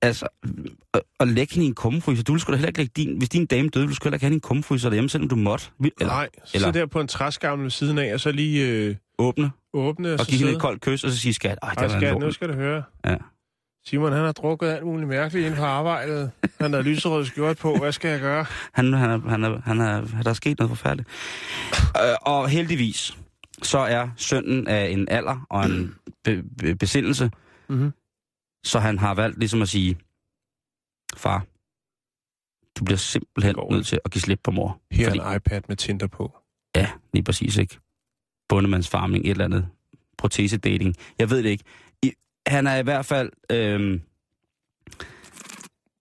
Altså, at, at lægge hende i en kummefryser, du sgu da heller ikke lægge din, hvis din dame døde, ville du heller ikke have hende i en kummefryser derhjemme, selvom du måtte. Eller Nej, så eller- der på en træskammel ved siden af, og så lige øh, åbne åbne, og, og så give hende et koldt kys, og så sige, skat, ej, det var skat, nu skal du høre. Ja. Simon, han har drukket alt muligt mærkeligt inden på arbejdet. Han har lyserød skjort på. Hvad skal jeg gøre? Han, han, er, han, er, han er, der er sket noget forfærdeligt. Øh, og heldigvis, så er sønnen af en alder og en be, be, besindelse, Mhm. så han har valgt ligesom at sige, far, du bliver simpelthen Går nødt til at give slip på mor. Her er Fordi- en iPad med Tinder på. Ja, lige præcis, ikke? Bundemandsfarming, et eller andet. Protesedating. Jeg ved det ikke. Han er i hvert fald... Øhm,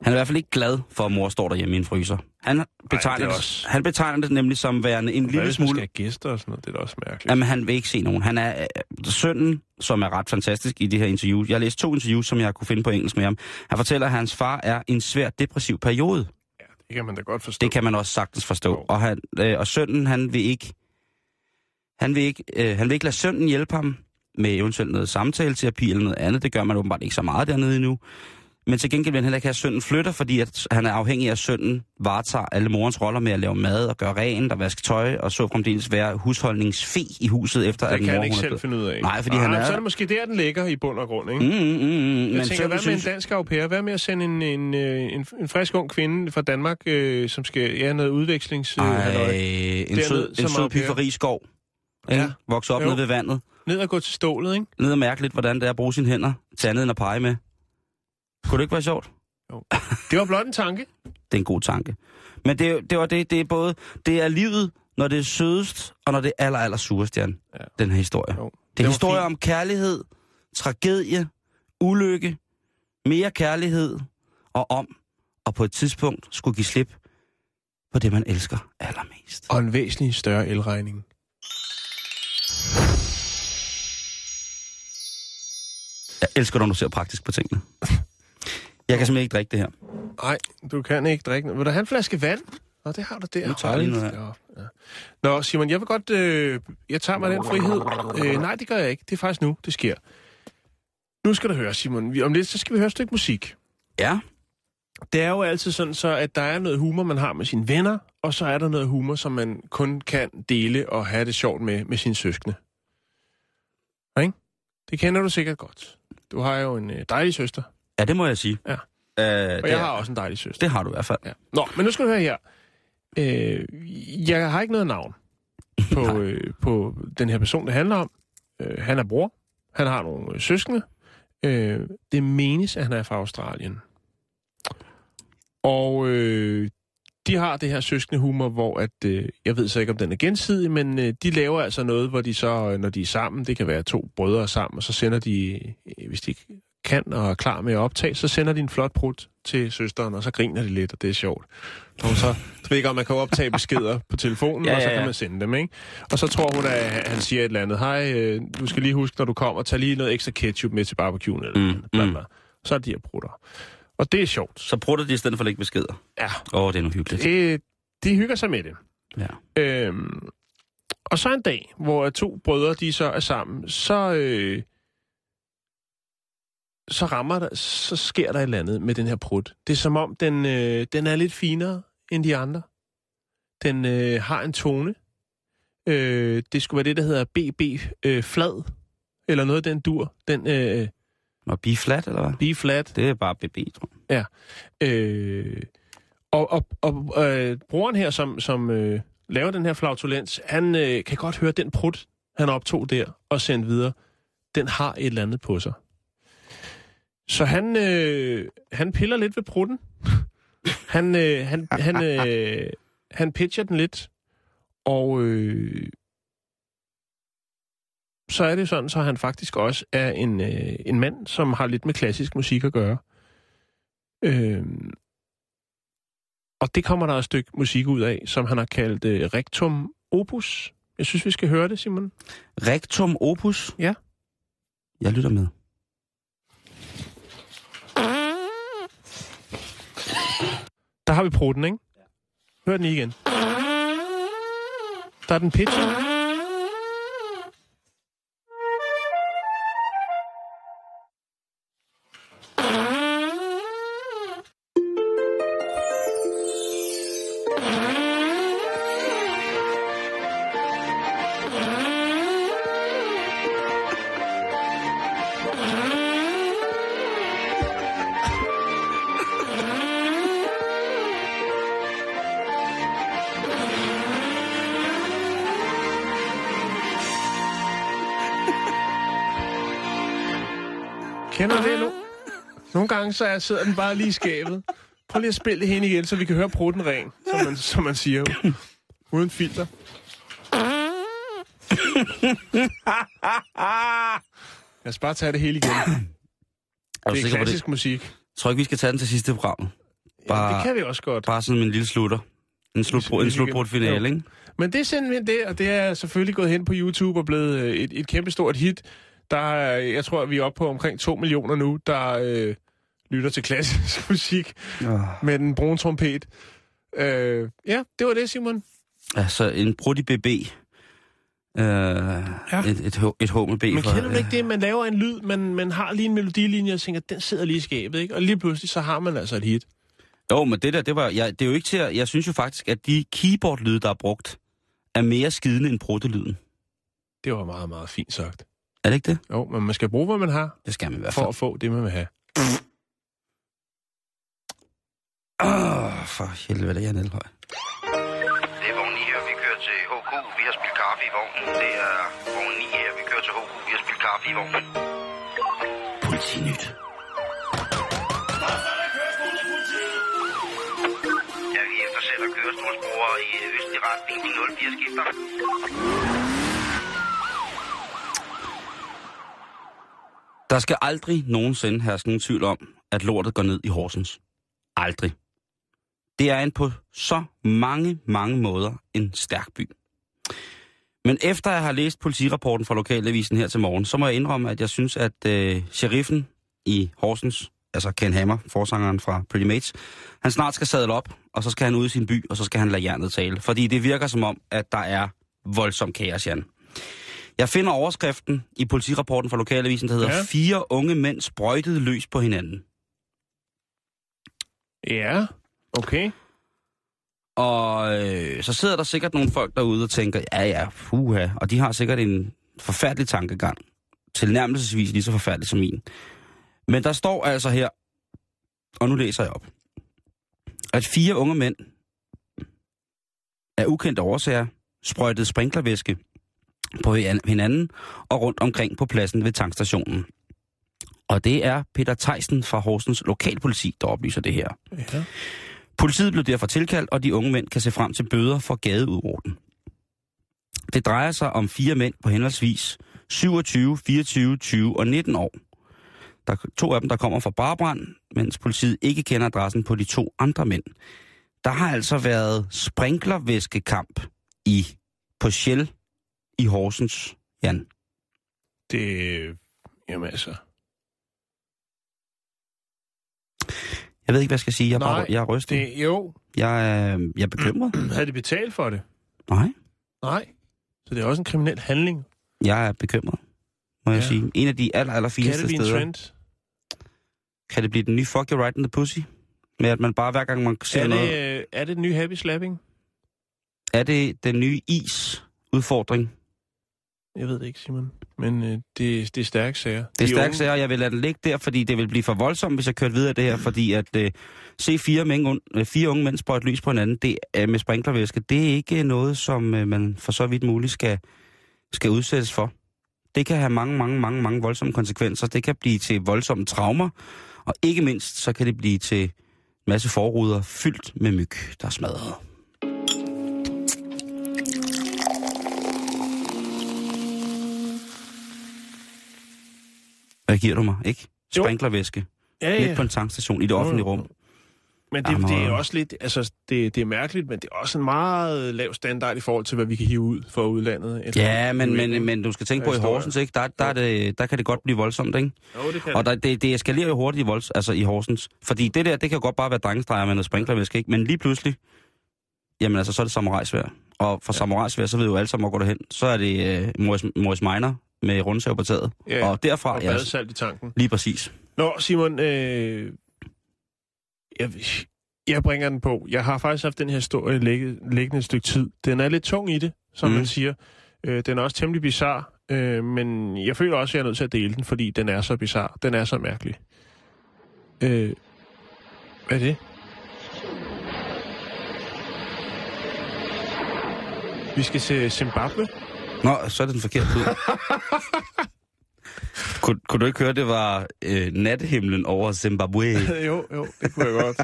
han er i hvert fald ikke glad for, at mor står derhjemme i en fryser. Han betegner, det er det, også- han betegner det nemlig som værende en Hvad lille smule... skal have gæster og sådan noget? Det er da også mærkeligt. Jamen, han vil ikke se nogen. Han er øh, sønnen, som er ret fantastisk i det her interview. Jeg har læst to interviews, som jeg kunne finde på engelsk med ham. Han fortæller, at hans far er i en svær depressiv periode. Det kan man da godt forstå. Det kan man også sagtens forstå. Jo. Og, han, øh, og sønnen, han vil ikke, han vil ikke, øh, han vil ikke lade sønnen hjælpe ham med eventuelt noget samtaleterapi eller noget andet. Det gør man åbenbart ikke så meget dernede endnu. Men til gengæld vil han heller ikke have, at sønnen flytter, fordi at han er afhængig af, at sønnen varetager alle morens roller med at lave mad og gøre rent og vaske tøj, og så fremdeles være husholdningsfe i huset, efter Det at kan mor han ikke hun er selv finde ud af. Nej, fordi ah, han er- Så er det måske der, den ligger i bund og grund, ikke? Mm, mm, mm, mm. Jeg Men tænker, hvad med en dansk au pair? Hvad med at sende en, en, øh, en, en frisk ung kvinde fra Danmark, øh, som skal ja, noget udvekslings... Øh, ej, halløj, en sød, en sød au pair. pifferi skov. Ikke? Ja. Vokse op Jo. nede ved vandet. Ned og gå til stålet, ikke? Ned og mærke lidt, hvordan det er at bruge sine hænder til andet end at pege med. Kunne det ikke være sjovt? Det var blot en tanke. Det er en god tanke. Men det, er- det var det, det er både, det er livet, når det er sødest, og når det er aller, aller surest, Jan. Ja. Den her historie. Jo. Det er Det var historie fint. om kærlighed, tragedie, ulykke, mere kærlighed, og om, og på et tidspunkt skulle give slip på det, man elsker allermest. Og en væsentlig større elregning. Jeg elsker, når du ser praktisk på tingene. Jeg kan simpelthen ikke drikke det her. Nej, du kan ikke drikke. Vil du have en flaske vand? Nå, det har du der. Nu tager jeg lige noget Ja. Nå, Simon, jeg vil godt... Øh, jeg tager mig den frihed. Øh, nej, det gør jeg ikke. Det er faktisk nu, det sker. Nu skal du høre, Simon. Om lidt, så skal vi høre et stykke musik. Ja, Det er jo altid sådan, så at der er noget humor, man har med sine venner, og så er der noget humor, som man kun kan dele og have det sjovt med med sine søskende. Ikke? Det kender du sikkert godt. Du har jo en øh, dejlig søster, Ja, det må jeg sige. Ja. Øh, og jeg har også en dejlig søster. det har du i hvert fald. Ja. Nå, men nu skal du høre her. Øh, jeg har ikke noget navn på, øh, på den her person, det handler om. Øh, han er bror. Han har nogle øh, søskende. Øh, det menes, at han er fra Australien. Og øh, de har det her søskende humor, hvor at, øh, jeg ved så ikke, om den er gensidig, men øh, de laver altså noget, hvor de så, øh, når de er sammen, det kan være to brødre sammen, og så sender de, øh, hvis de kan og er klar med at optage, så sender de en flot prut til søsteren, og så griner de lidt, og det er sjovt. Så, hun så du ved ikke, om man kan optage beskeder på telefonen, Ja, ja, og så ja, ja. kan man sende dem, ikke? Og så tror hun, at han siger et eller andet. Hej, øh, du skal lige huske, når du kommer, tag lige noget ekstra ketchup med til barbecuen, eller Mm, mm, bla, mm. Så er de her prutter. Og det er sjovt. Så prutter de i stedet for at lægge beskeder. Ja, Åh, oh, det er nu hyggeligt. det, de hygger sig med det. Ja. Øhm, og så en dag, hvor to brødre, de så er sammen, så, øh, så rammer der, så sker der et eller andet med den her prut. Det er som om, den, øh, den er lidt finere end de andre. Den øh, har en tone. Øh, det skulle være det, der hedder BB øh, flad, eller noget den dur. Den øh, Og be flat, eller hvad? B flat. Det er bare BB, tror jeg. Øh, og og, og øh, broren her, som, som øh, laver den her flautulens, han øh, kan godt høre den prut, han optog der og sendte videre. Den har et eller andet på sig. Så han, øh, han piller lidt ved prutten. han, øh, han, han, øh, han pitcher den lidt. Og øh, så er det sådan, så han faktisk også er en, øh, en mand, som har lidt med klassisk musik at gøre. Øhm, og det kommer der et stykke musik ud af, som han har kaldt øh, Rectum Opus. Jeg synes, vi skal høre det, Simon. Rectum opus? Ja. Jeg lytter med. Der har vi prutten, ikke? Hør den lige igen. Der er den pitch. Så er- sidder den bare lige i skabet. Prøv lige at spille det hen igen, så vi kan høre prutten ren, som man, som man siger. Uden filter. Lad os bare tage det hele igen. Er Det er sikker på det? klassisk musik. Jeg tror ikke, vi skal tage den til sidste program. Ja, Bare- det kan vi også godt. Bare sådan en lille slutter. En, slutbrud, en slutbrudt finale, ikke? Men det er simpelthen det, og det er selvfølgelig gået hen på YouTube og blevet øh, et, et kæmpestort hit. Der er, jeg tror, at vi er oppe på omkring 2 millioner nu, der øh, lytter til klassisk musik Oh. med den brune trompet. Øh, ja, det var det, Simon. Altså, en brudt i BB. Øh, ja. et, et, et H med B. Men for, kender du ikke det? Man laver en lyd, man, man har lige en melodilinje og tænker, den sidder lige i skabet, ikke? Og lige pludselig, så har man altså et hit. Jo, men det der, det var... Jeg, det er jo ikke til at... Jeg synes jo faktisk, at de keyboard-lyde, der er brugt, er mere skidende end bruttelyden. Det var meget, meget fint sagt. Er det ikke det? Jo, men man skal bruge, hvad man har, Det skal man i hvert for fald. at få det, man vil have. Åh, oh, for helvede, jeg er Elhøj. Det er vogn 9 her, vi kører til HK. Vi har spillet kaffe i vognen. Det er vogn 9 her, vi kører til HK. Vi har spillet kaffe i vognen. Politinyt. Ja, vi eftersætter kørestolsbrugere i østlig retning. De 04 skifter. Der skal aldrig nogensinde herske nogen tvivl om, at lortet går ned i Horsens. Aldrig. Det er en på så mange, mange måder en stærk by. Men efter jeg har læst politirapporten fra Lokalavisen her til morgen, så må jeg indrømme, at jeg synes, at øh, sheriffen i Horsens, altså Ken Hammer, forsangeren fra Pretty Mates, han snart skal sadle op, og så skal han ud i sin by, og så skal han lade jernet tale. Fordi det virker som om, at der er voldsom kaos, Jan. Jeg finder overskriften i politirapporten fra Lokalavisen, der hedder Ja. Fire unge mænd sprøjtede løs på hinanden. Ja, okay. Og øh, så sidder der sikkert nogle folk derude og tænker, ja ja, puha, og de har sikkert en forfærdelig tankegang. tilnærmelsesvis lige så forfærdelig som min. Men der står altså her, og nu læser jeg op, at fire unge mænd af ukendte årsager sprøjtede sprinklervæske på hinanden og rundt omkring på pladsen ved tankstationen. Og det er Peter Theisen fra Horsens Lokalpoliti, der oplyser det her. Ja. Politiet blev derfor tilkaldt, og de unge mænd kan se frem til bøder for gadeudorden. Det drejer sig om fire mænd på henholdsvis 27, 24, 20 og 19 år. Der er to af dem, der kommer fra Barbrand, mens politiet ikke kender adressen på de to andre mænd. Der har altså været sprinklervæskekamp i på Shell i Horsens, Jan. Det... Jamen altså... Jeg ved ikke, hvad jeg skal sige. Jeg er, bare, Nej, jeg er rystet. Det, jo, Jeg, er, jeg er bekymret. havde de betalt for det? Nej, Nej. Så det er også en kriminel handling. jeg er bekymret, må jeg Ja. sige. En af de aller, aller Kan fineste det blive en steder. trend? Kan det blive den nye fuck you right in the pussy? Med at man bare hver gang man ser Er noget... det, øh, er det den nye happy slapping? Er det den nye is-udfordring? Jeg ved det ikke, Simon. Men øh, det, det er stærke sager. Det er De stærkt unge- sager, og jeg vil lade det ligge der, fordi det vil blive for voldsomt, hvis jeg kørte videre det her, fordi at øh, se fire, mænd, øh, fire unge mænd sprøjte lys på hinanden, det er med sprinklervæske, det er ikke noget, som øh, man for så vidt muligt skal, skal udsættes for. Det kan have mange, mange, mange, mange voldsomme konsekvenser. Det kan blive til voldsomme traumer, og ikke mindst, så kan det blive til en masse forruder fyldt med myg, der er smadret. Hvad giver du mig, ikke? Sprinklervæske. Ja, Ja. Midt på en tankstation i det offentlige jo. rum. Men det, Jamen, det er og- også lidt, altså det, det er mærkeligt, men det er også en meget lav standard i forhold til, hvad vi kan hive ud for udlandet. efter- Ja, men, men, men du skal tænke på, i Historier. Horsens, ikke? Der, der, er det, der kan det godt blive voldsomt, ikke? Jo, det kan Og der, det, det eskalerer jo hurtigt i, volds, altså i Horsens. Fordi det der, det kan godt bare være drengestreger med noget sprinklervæske, ikke? Men lige pludselig, jamen altså, så er det samurajsvær. Og for ja. samurajsvær, så ved jo alle sammen, hvor går det hen. Så er det øh, Morris, Morris Minor med rundsav på taget. Ja, og derfra, Og ja, badesalt i tanken. lige præcis. Nå, Simon, øh, jeg, jeg bringer den på. Jeg har faktisk haft den her historie ligge, liggende et stykke tid. Den er lidt tung i det, som Mm. man siger. Øh, den er også temmelig bizarre, øh, men jeg føler også, at jeg er nødt til at dele den, fordi den er så bizarre. Den er så mærkelig. Øh, hvad er det? Vi skal til Zimbabwe. Nå, så er det den forkerte ud. kunne, kunne du ikke høre, det var øh, nattehimlen over Zimbabwe? jo, jo, det kunne jeg godt.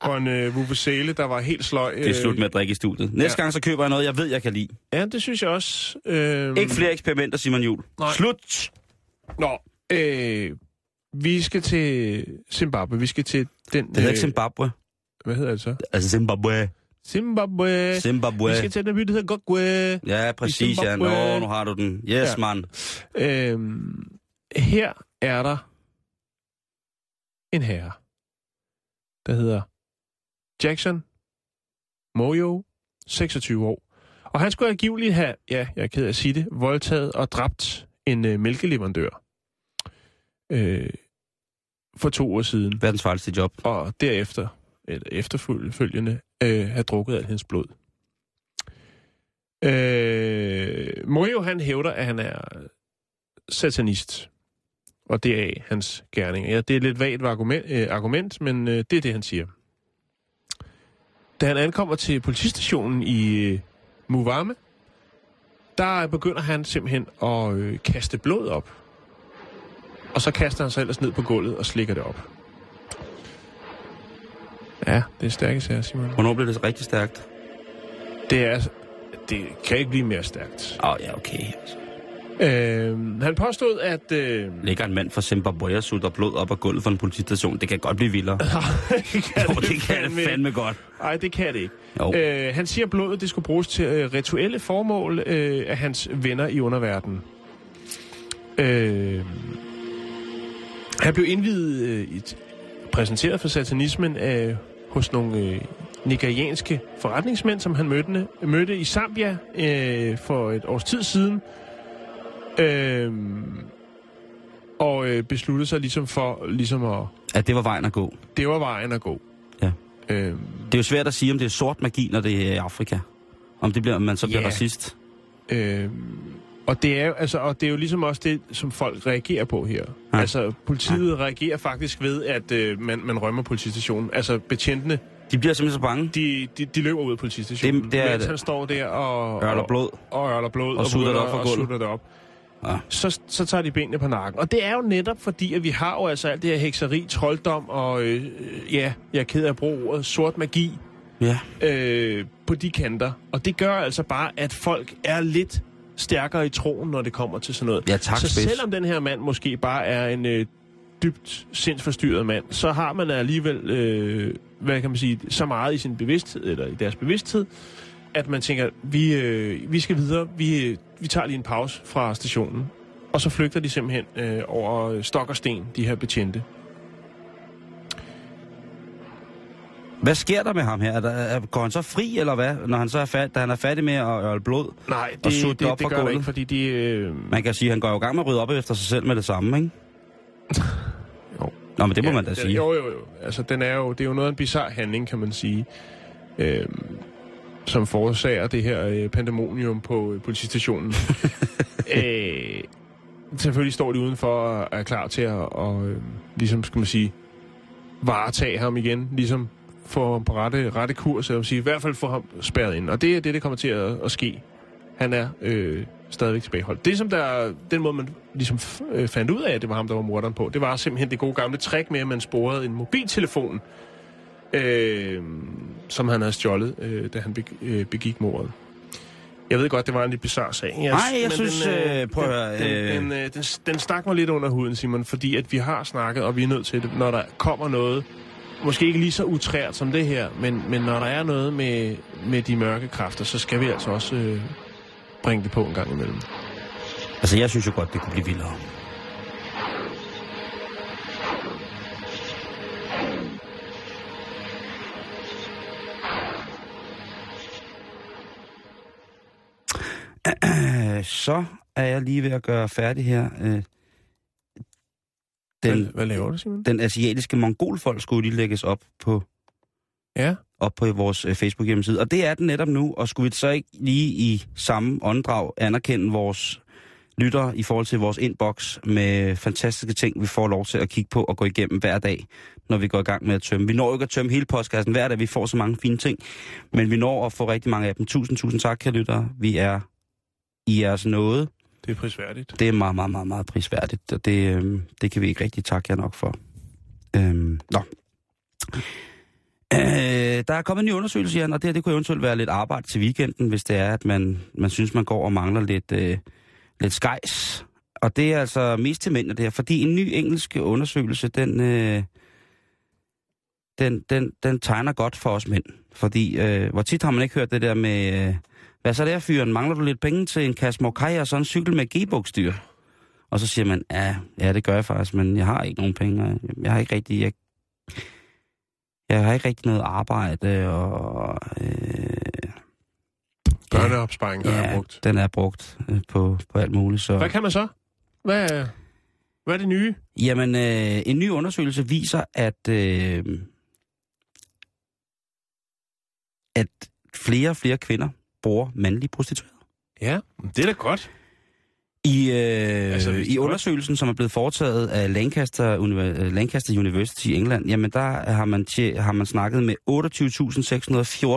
Og en øh, vuvuzele, der var helt sløj. Det er slut med at drikke i studiet. Næste ja. gang, så køber jeg noget, jeg ved, jeg kan lide. Ja, det synes jeg også. Øh, Ikke flere eksperimenter, Simon Jul. Nej. Slut! Nå, øh, vi skal til Zimbabwe. Vi skal til den... Det hedder ikke Zimbabwe. Hvad hedder det så? Altså Zimbabwe. Zimbabwe. Zimbabwe. Vi skal til den by, der hedder Gogwe. Ja, præcis, ja. Nå, nu har du den. Yes, Ja. mand. Øh, her er der en herre, der hedder Jackson Moyo, 26 år. Og han skulle angiveligt have, ja, jeg er ked af at sige det, voldtaget og dræbt en øh, mælkeleverandør øh, for to år siden. Verdens farligste job. og derefter, eller efterfølgende, øh, have drukket af hendes blod. Øh, Mojo, han hævder, at han er satanist. Og det er hans gerning. Ja, det er et lidt vagt argument, øh, argument men øh, det er det, han siger. Da han ankommer til politistationen i øh, Muvame, der begynder han simpelthen at øh, kaste blod op. Og så kaster han sig ellers ned på gulvet og slikker det op. Ja, det er stærke sager, Simon. Hvornår blev det så rigtig stærkt? Det er... Det kan ikke blive mere stærkt. Åh, oh, ja, okay. Altså. Øh, han påstod, at... Øh, Ligger en mand fra Zimbabwe og sutter blod op af gulvet for en politistation. Det kan godt blive vildere. det kan Jo, det kan det fandme godt. Nej, det kan det ikke. Jo. Øh, han siger, at blodet det skulle bruges til øh, rituelle formål øh, af hans venner i underverdenen. Øh, han blev indvidet, øh, i et- præsenteret for satanismen øh, hos nogle øh, nigerianske forretningsmænd, som han mødte, mødte i Zambia øh, for et års tid siden. Øh, og øh, besluttede sig ligesom for ligesom at... At det var vejen at gå. Det var vejen at gå. Ja. Øh, Det er jo svært at sige, om det er sort magi, når det er Afrika. Om, det bliver, om man så bliver Ja. racist. Øh, Og det er jo, altså, og det er jo ligesom også det, som folk reagerer på her. Ja. Altså, politiet ja. reagerer faktisk ved, at øh, man, man rømmer politistationen. Altså, betjentene, De bliver simpelthen så bange. de, de, de løber ud af politistationen. Det- det er mens det. han står der og... Ørler blod. Og ørler blod. Og sutter det op fra at gulvet. sutter det op. Ja. Så, så tager de benene på nakken. Og det er jo netop fordi, at vi har jo altså alt det her hekseri, trolddom og, øh, øh, ja, jeg er ked af at bruge ordet, sort magi Ja. øh, på de kanter. Og det gør altså bare, at folk er lidt stærkere i troen, når det kommer til sådan noget. Ja, tak, så spids. selvom den her mand måske bare er en øh, dybt sindsforstyrret mand, så har man alligevel, øh, hvad kan man sige, så meget i sin bevidsthed, eller i deres bevidsthed, at man tænker, vi, øh, vi skal videre, vi, øh, vi tager lige en pause fra stationen. Og så flygter de simpelthen øh, over stok og sten, de her betjente. Hvad sker der med ham her? Er der, er, går han så fri, eller hvad? Når han så er, fat, da han er færdig med at ørle blod? Nej, Og det, sutte det, det op det, fra gør gulvet? ikke, fordi de... Øh, Man kan sige, at han går jo i gang med at rydde op efter sig selv med det samme, ikke? Jo. Nå, men det må Ja, man da den- sige. Jo, jo, jo. Altså, den er jo, det er jo noget af en bizarre handling, kan man sige, øhm, som forårsager det her øh, pandemonium på øh, politistationen. øh, selvfølgelig står de udenfor og er klar til at, og, øh, ligesom, skal man sige, varetage ham igen, ligesom få ham på rette, rette kurs, eller sige, i hvert fald få ham spærret ind. Og det er det, der kommer til at, at ske. Han er øh, stadigvæk tilbageholdt. Det, som der, den måde, man ligesom øh, fandt ud af, at det var ham, der var morderen på, det var simpelthen det gode gamle trick med, at man sporede en mobiltelefon, øh, som han havde stjålet, øh, da han beg, øh, begik mordet. Jeg ved godt, det var en lidt bizarre sag. Jeg, Nej, jeg men synes, øh, prøv at den, Den, øh, den, øh, den, den stak mig lidt under huden, Simon, fordi at vi har snakket, og vi er nødt til det, når der kommer noget, måske ikke lige så utrært som det her, men, men når der er noget med, med de mørke kræfter, så skal vi altså også øh, bringe det på en gang imellem. Altså, jeg synes jo godt, det kunne blive vildere. Så er jeg lige ved at gøre færdig her. Øh, den, hvad, hvad laver du, Simon? den asiatiske mongolfolk skulle lige lægges op på, Ja, op på vores øh, Facebook-hjemmeside. Og det er den netop nu, og skulle vi så ikke lige i samme åndedrag anerkende vores lytter i forhold til vores inbox med fantastiske ting, vi får lov til at kigge på og gå igennem hver dag, når vi går i gang med at tømme. Vi når jo ikke at tømme hele postkassen hver dag, vi får så mange fine ting, men vi når at få rigtig mange af dem. Tusind, tusind tak, kære lyttere. Vi er i jeres nåde det er prisværdigt. Det er meget, meget, meget, meget prisværdigt, og det, øh, det kan vi ikke rigtig takke jer nok for. Øhm, nå. Øh, der er kommet en ny undersøgelse, Jan, og det her det kunne eventuelt være lidt arbejde til weekenden, hvis det er, at man, man synes, man går og mangler lidt, øh, lidt skejs. Og det er altså mest til mænd, det her, fordi en ny engelsk undersøgelse, den, øh, den, den, den tegner godt for os mænd. Fordi, øh, hvor tit har man ikke hørt det der med, øh, hvad så der, fyren? Mangler du lidt penge til en kasse Mokai og så en cykel med g-bogstyr? Og så siger man, ja, ja, det gør jeg faktisk, men jeg har ikke nogen penge. Jeg har ikke rigtig, jeg, jeg har ikke rigtig noget arbejde, og øh, Børneopsparing, der ja, er brugt. den er brugt øh, på, på alt muligt. Så. Hvad kan man så? Hvad, er- hvad er det nye? Jamen, øh, en ny undersøgelse viser, at, øh, at flere og flere kvinder bruger mandlige prostituerede. Ja, det er da godt. I, øh, Altså, I er undersøgelsen, som er blevet foretaget af Lancaster, Uni- øh, Lancaster University i England, jamen der har man, tje, har man snakket med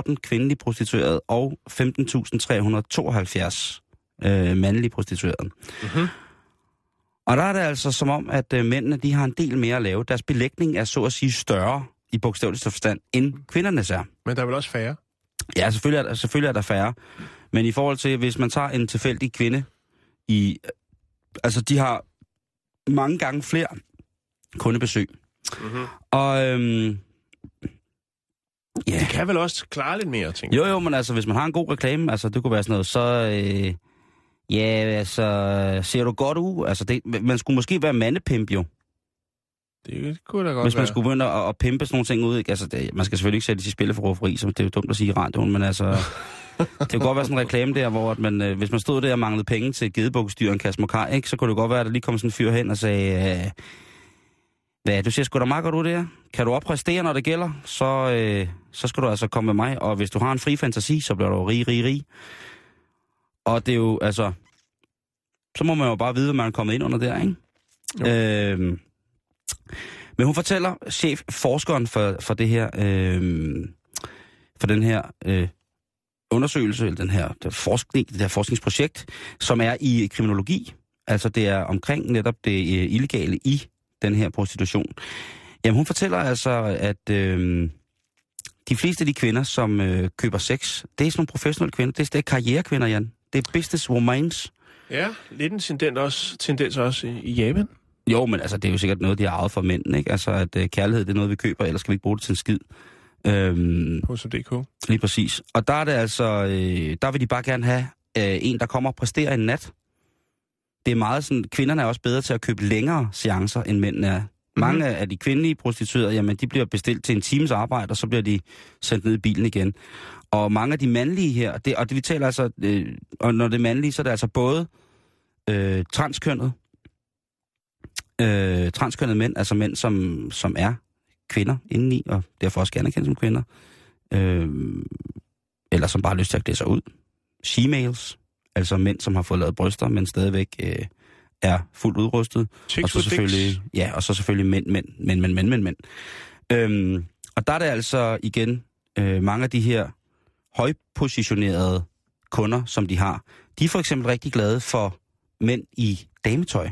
28.614 kvindelige prostituerede og 15.372 øh, mandlige prostituerede. Mhm. Og der er det altså som om, at øh, mændene de har en del mere at lave. Deres belægning er så at sige større i bogstaveligste forstand, end kvindernes er. Men der er vel også færre? Ja, selvfølgelig er, der, selvfølgelig er der færre. Men i forhold til, hvis man tager en tilfældig kvinde i... Altså, de har mange gange flere kundebesøg. Mm-hmm. Og øhm, ja, De kan vel også klare lidt mere, tænker jo jo, men altså, hvis man har en god reklame, altså det kunne være sådan noget, så... Øh, ja, altså, ser du godt ud? Altså, det, man skulle måske være mandepimp jo. Det kunne da godt Hvis man være. skulle begynde at, at pimpe sådan nogle ting ud, ikke? Altså, det, man skal selvfølgelig ikke sætte det i spil for rufferi, så det er jo dumt at sige i radioen, men altså... det kunne godt være sådan en reklame der, hvor at man, øh, hvis man stod der og manglede penge til gedebukstyr og en kasse mokaj, ikke? Så kunne det godt være, at der lige kom sådan en fyr hen og sagde... Øh, hvad, du ser sgu da meget godt ud der. Kan du oppræstere, når det gælder, så, øh, så skal du altså komme med mig. Og hvis du har en fri fantasi, så bliver du rig, rig, rig. Og det er jo, altså... så må man jo bare vide, hvad man er kommet ind under der, ikke? Øhm, men hun fortæller chef, forskeren for, for det her, øh, for den her øh, undersøgelse, eller den her forskning, det her forskningsprojekt, som er i kriminologi. Altså det er omkring netop det øh, illegale i den her prostitution. Jamen hun fortæller altså, at øh, de fleste af de kvinder, som øh, køber sex, det er sådan nogle professionelle kvinder, det er, det er karrierekvinder, Jan. Det er business womans. Ja, lidt en tendens også, tendens også i, i Japan. Jo, men altså, det er jo sikkert noget, de har arvet fra mænd, ikke? Altså, at øh, kærlighed, det er noget, vi køber, ellers skal vi ikke bruge det til en skid. Øhm, På DK. lige præcis. Og der er det altså, øh, der vil de bare gerne have øh, en, der kommer og præsterer en nat. Det er meget sådan, kvinderne er også bedre til at købe længere seancer, end mændene er. Mange af de kvindelige prostituerede, jamen, de bliver bestilt til en times arbejde, og så bliver de sendt ned i bilen igen. Og mange af de mandlige her, det, og det vi taler altså, øh, og når det er mandlige, så er det altså både øh, transkønnet, øh, transkønnede mænd, altså mænd, som, som er kvinder indeni, og derfor også gerne kendt som kvinder, øh, eller som bare har lyst til at klæde sig ud. She-males, altså mænd, som har fået lavet bryster, men stadigvæk øh, er fuldt udrustet. Chicks og så selvfølgelig, dicks. ja, og så selvfølgelig mænd, mænd, mænd, mænd, mænd, mænd, mænd. Øhm, og der er det altså igen øh, mange af de her højpositionerede kunder, som de har. De er for eksempel rigtig glade for mænd i dametøj.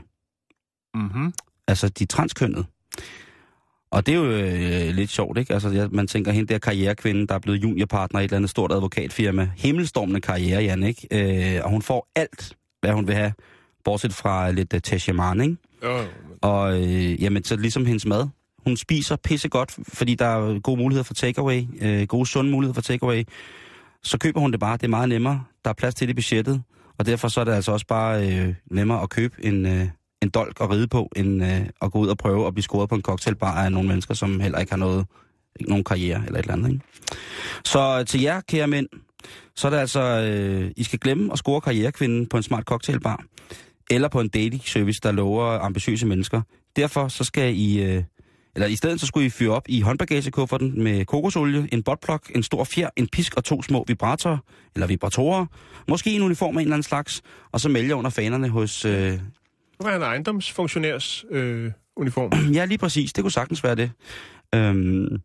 Mm-hmm. Altså de transkønnede. Og det er jo øh, lidt sjovt, ikke? Altså, jeg, man tænker, hende der karrierekvinde, der er blevet juniorpartner i et eller andet stort advokatfirma. Himmelstormende karriere, Jan, ikke? Øh, og hun får alt, hvad hun vil have, bortset fra lidt uh, tachemane, ikke? Jo, Og øh, jamen, så ligesom hendes mad. Hun spiser pissegodt, fordi der er gode muligheder for takeaway, øh, gode sunde muligheder for takeaway. Så køber hun det bare, det er meget nemmere. Der er plads til det i budgettet, og derfor så er det altså også bare øh, nemmere at købe en, øh, en dolk at ride på, end øh, at gå ud og prøve at blive scoret på en cocktailbar af nogle mennesker, som heller ikke har noget, ikke nogen karriere eller et eller andet. Ikke? Så øh, til jer, kære mænd, så er det altså, øh, I skal glemme at score karrierekvinden på en smart cocktailbar, eller på en dating service, der lover ambitiøse mennesker. Derfor så skal I, øh, eller i stedet så skulle I fyre op i håndbagagekufferten med kokosolie, en botplok, en stor fjer, en pisk og to små vibratorer, eller vibratorer, måske en uniform af en eller anden slags, og så melde under fanerne hos... Øh, var en ejendomsfunktionærs øh, uniform. ja, lige præcis, det kunne sagtens være det. Øhm,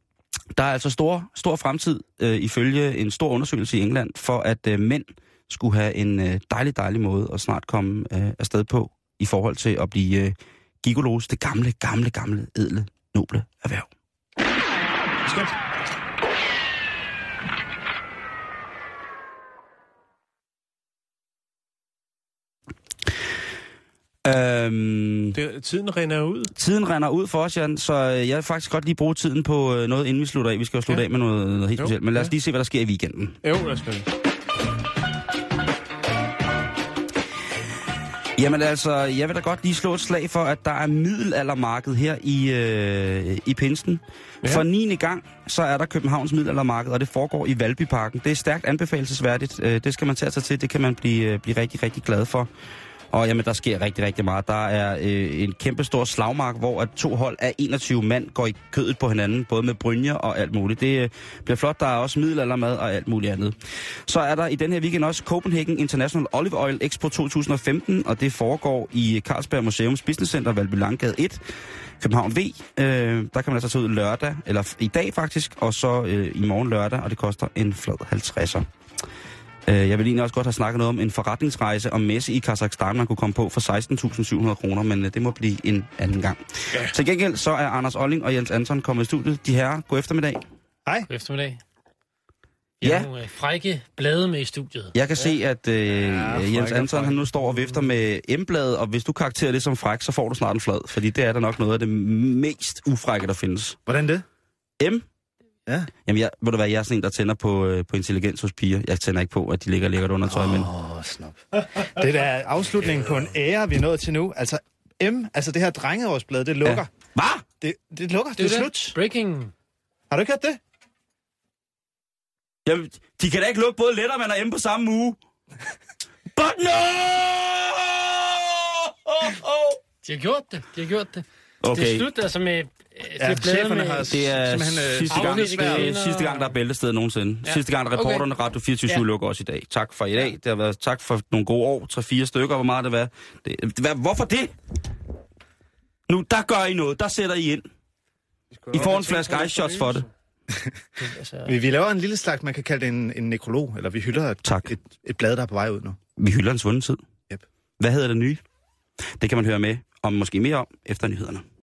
der er altså stor, stor fremtid, øh, ifølge en stor undersøgelse i England, for at øh, mænd skulle have en øh, dejlig, dejlig måde at snart komme øh, afsted på, i forhold til at blive øh, gigolos, det gamle, gamle, gamle, edle, noble erhverv. Skat. Øhm, Det, tiden rinder ud. tiden render ud for os, Jan, så øh, jeg vil faktisk godt lige bruge tiden på øh, noget, inden vi slutter af. Vi skal jo slutte Ja. af med noget, noget helt Jo, specielt, men lad os ja. lige se, hvad der sker i weekenden. Jo, lad os gøre det. Jamen altså, jeg vil da godt lige slå et slag for, at der er middelaldermarked her i, øh, i Pinsen. Ja. For 9. gang, så er der Københavns middelaldermarked, og det foregår i Valbyparken. Det er stærkt anbefalesværdigt. Øh, det skal man tage sig til. Det kan man blive, blive rigtig, rigtig glad for. Og jamen, der sker rigtig, rigtig meget. Der er øh, en kæmpe stor slagmark, hvor at to hold af 21 mand går i kødet på hinanden, både med brynjer og alt muligt. Det øh, bliver flot. Der er også middelaldermad og alt muligt andet. Så er der i den her weekend også Copenhagen International Olive Oil Expo 2015, og det foregår i Carlsberg Museums Business Center, Valby Langgade 1. København V. Øh, der kan man altså tage ud lørdag, eller i dag faktisk, og så øh, i morgen lørdag, og det koster en flad 50'er. Øh, jeg vil egentlig også godt have snakket noget om en forretningsrejse om messe i Kazakhstan, man kunne komme på for 16.700 kroner, men øh, det må blive en anden gang. Ja. Til gengæld så er Anders Olling og Jens Anton kommet i studiet. De her, god eftermiddag. God eftermiddag. Vi Ja. har nogle øh, frække blade med i studiet. Jeg kan ja. se, at øh, ja, Jens Anton han nu står og vifter med M-bladet, og hvis du karakterer det som fræk, så får du snart en flad, fordi det er da nok noget af det mest ufrække, der findes. Hvordan det? M? Ja. Jamen, jeg, ved du hvad, jeg er sådan en, der tænder på, øh, på intelligens hos piger. Jeg tænder ikke på, at de ligger lækkert under tøj, men... Åh, oh, snop. Det er afslutningen på en ære, vi er nået til nu. Altså, M, altså det her drengeårsblad, det lukker. Ja. Hvad? Det, det lukker, det, Det er er det. slut. Breaking. Har du ikke hørt det? Jamen, de kan da ikke lukke både Letterman og M på samme uge. But no! Oh, oh. De har gjort det. De har gjort det. Okay. Det er slut altså med... øh, Det Ja, er bladet cheferne med... har Det er simpelthen, øh, sidste, gang, det er sidste gang, der er bæltested nogensinde. Ja. Sidste gang, der reporterne Radio 24 Ja. ja. lukker også i dag. Tak for i dag. Det har været tak for nogle gode år. 3-4 stykker. Hvor meget det var. Det, hvad, hvorfor det? Nu, der gør I noget. Der sætter I ind. I får en flaske ice shots for det. Altså, Vi, vi laver en lille slags, man kan kalde det en, en nekrolog, eller vi hylder et, Tak. et, et blad, der er på vej ud nu. Vi hylder en svunden tid. Yep. Hvad hedder det nye? Det kan man høre med om måske mere om efter nyhederne.